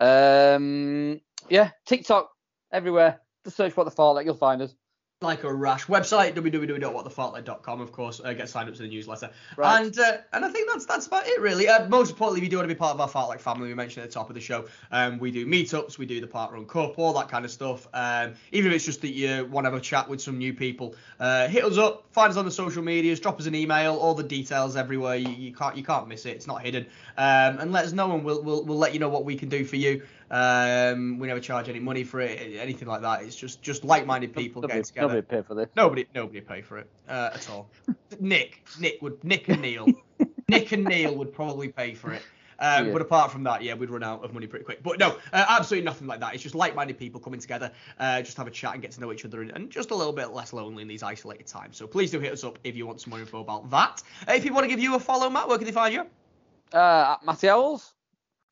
Um, yeah, TikTok everywhere. Just search What the Fartlek, you'll find us. Like a rash. Website www.whatthefartlek.com, of course. Uh, get signed up to the newsletter. Right. And uh, and I think that's that's about it really. Uh, most importantly, if you do want to be part of our Fartlek family, we mentioned at the top of the show. Um, we do meetups, we do the park run Cup, all that kind of stuff. Um, even if it's just that you want to have a chat with some new people, uh, hit us up, find us on the social medias, drop us an email, all the details everywhere. You, you can't you can't miss it. It's not hidden. Um, and let us know, and we'll, we'll we'll let you know what we can do for you. Um, we never charge any money for it, anything like that. It's just just like-minded people Nobody, getting together. nobody pay for this. Nobody, nobody pay for it uh, at all. Nick, Nick would, Nick and Neil, Nick and Neil would probably pay for it. Um, Yeah. But apart from that, yeah, we'd run out of money pretty quick. But no, uh, absolutely nothing like that. It's just like-minded people coming together, uh, just have a chat and get to know each other, and, and just a little bit less lonely in these isolated times. So please do hit us up if you want some more info about that. Uh, if you want to give you a follow, Matt, where can they find you? Uh, at Matty Owls.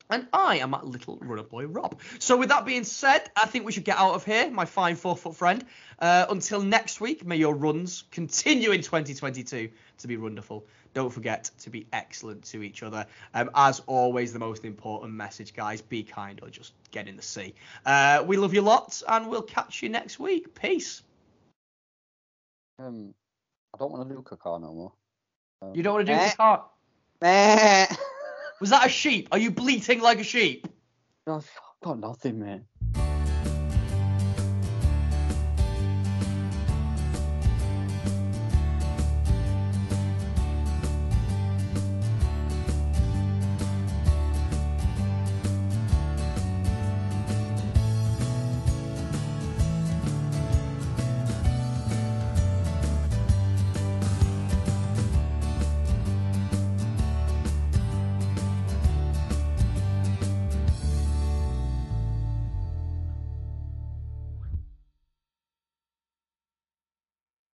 And I am at little runner boy Rob. So with that being said, I think we should get out of here, my fine four foot friend. Uh, until next week, may your runs continue in 2022 to be wonderful. Don't forget to be excellent to each other. Um, as always, the most important message, guys: be kind or just get in the sea. Uh, we love you lots, and we'll catch you next week. Peace. Um, I don't want to do cacao no more. Um, You don't want to do Eh. this heart. Was that a sheep? Are you bleating like a sheep? I've got nothing, mate.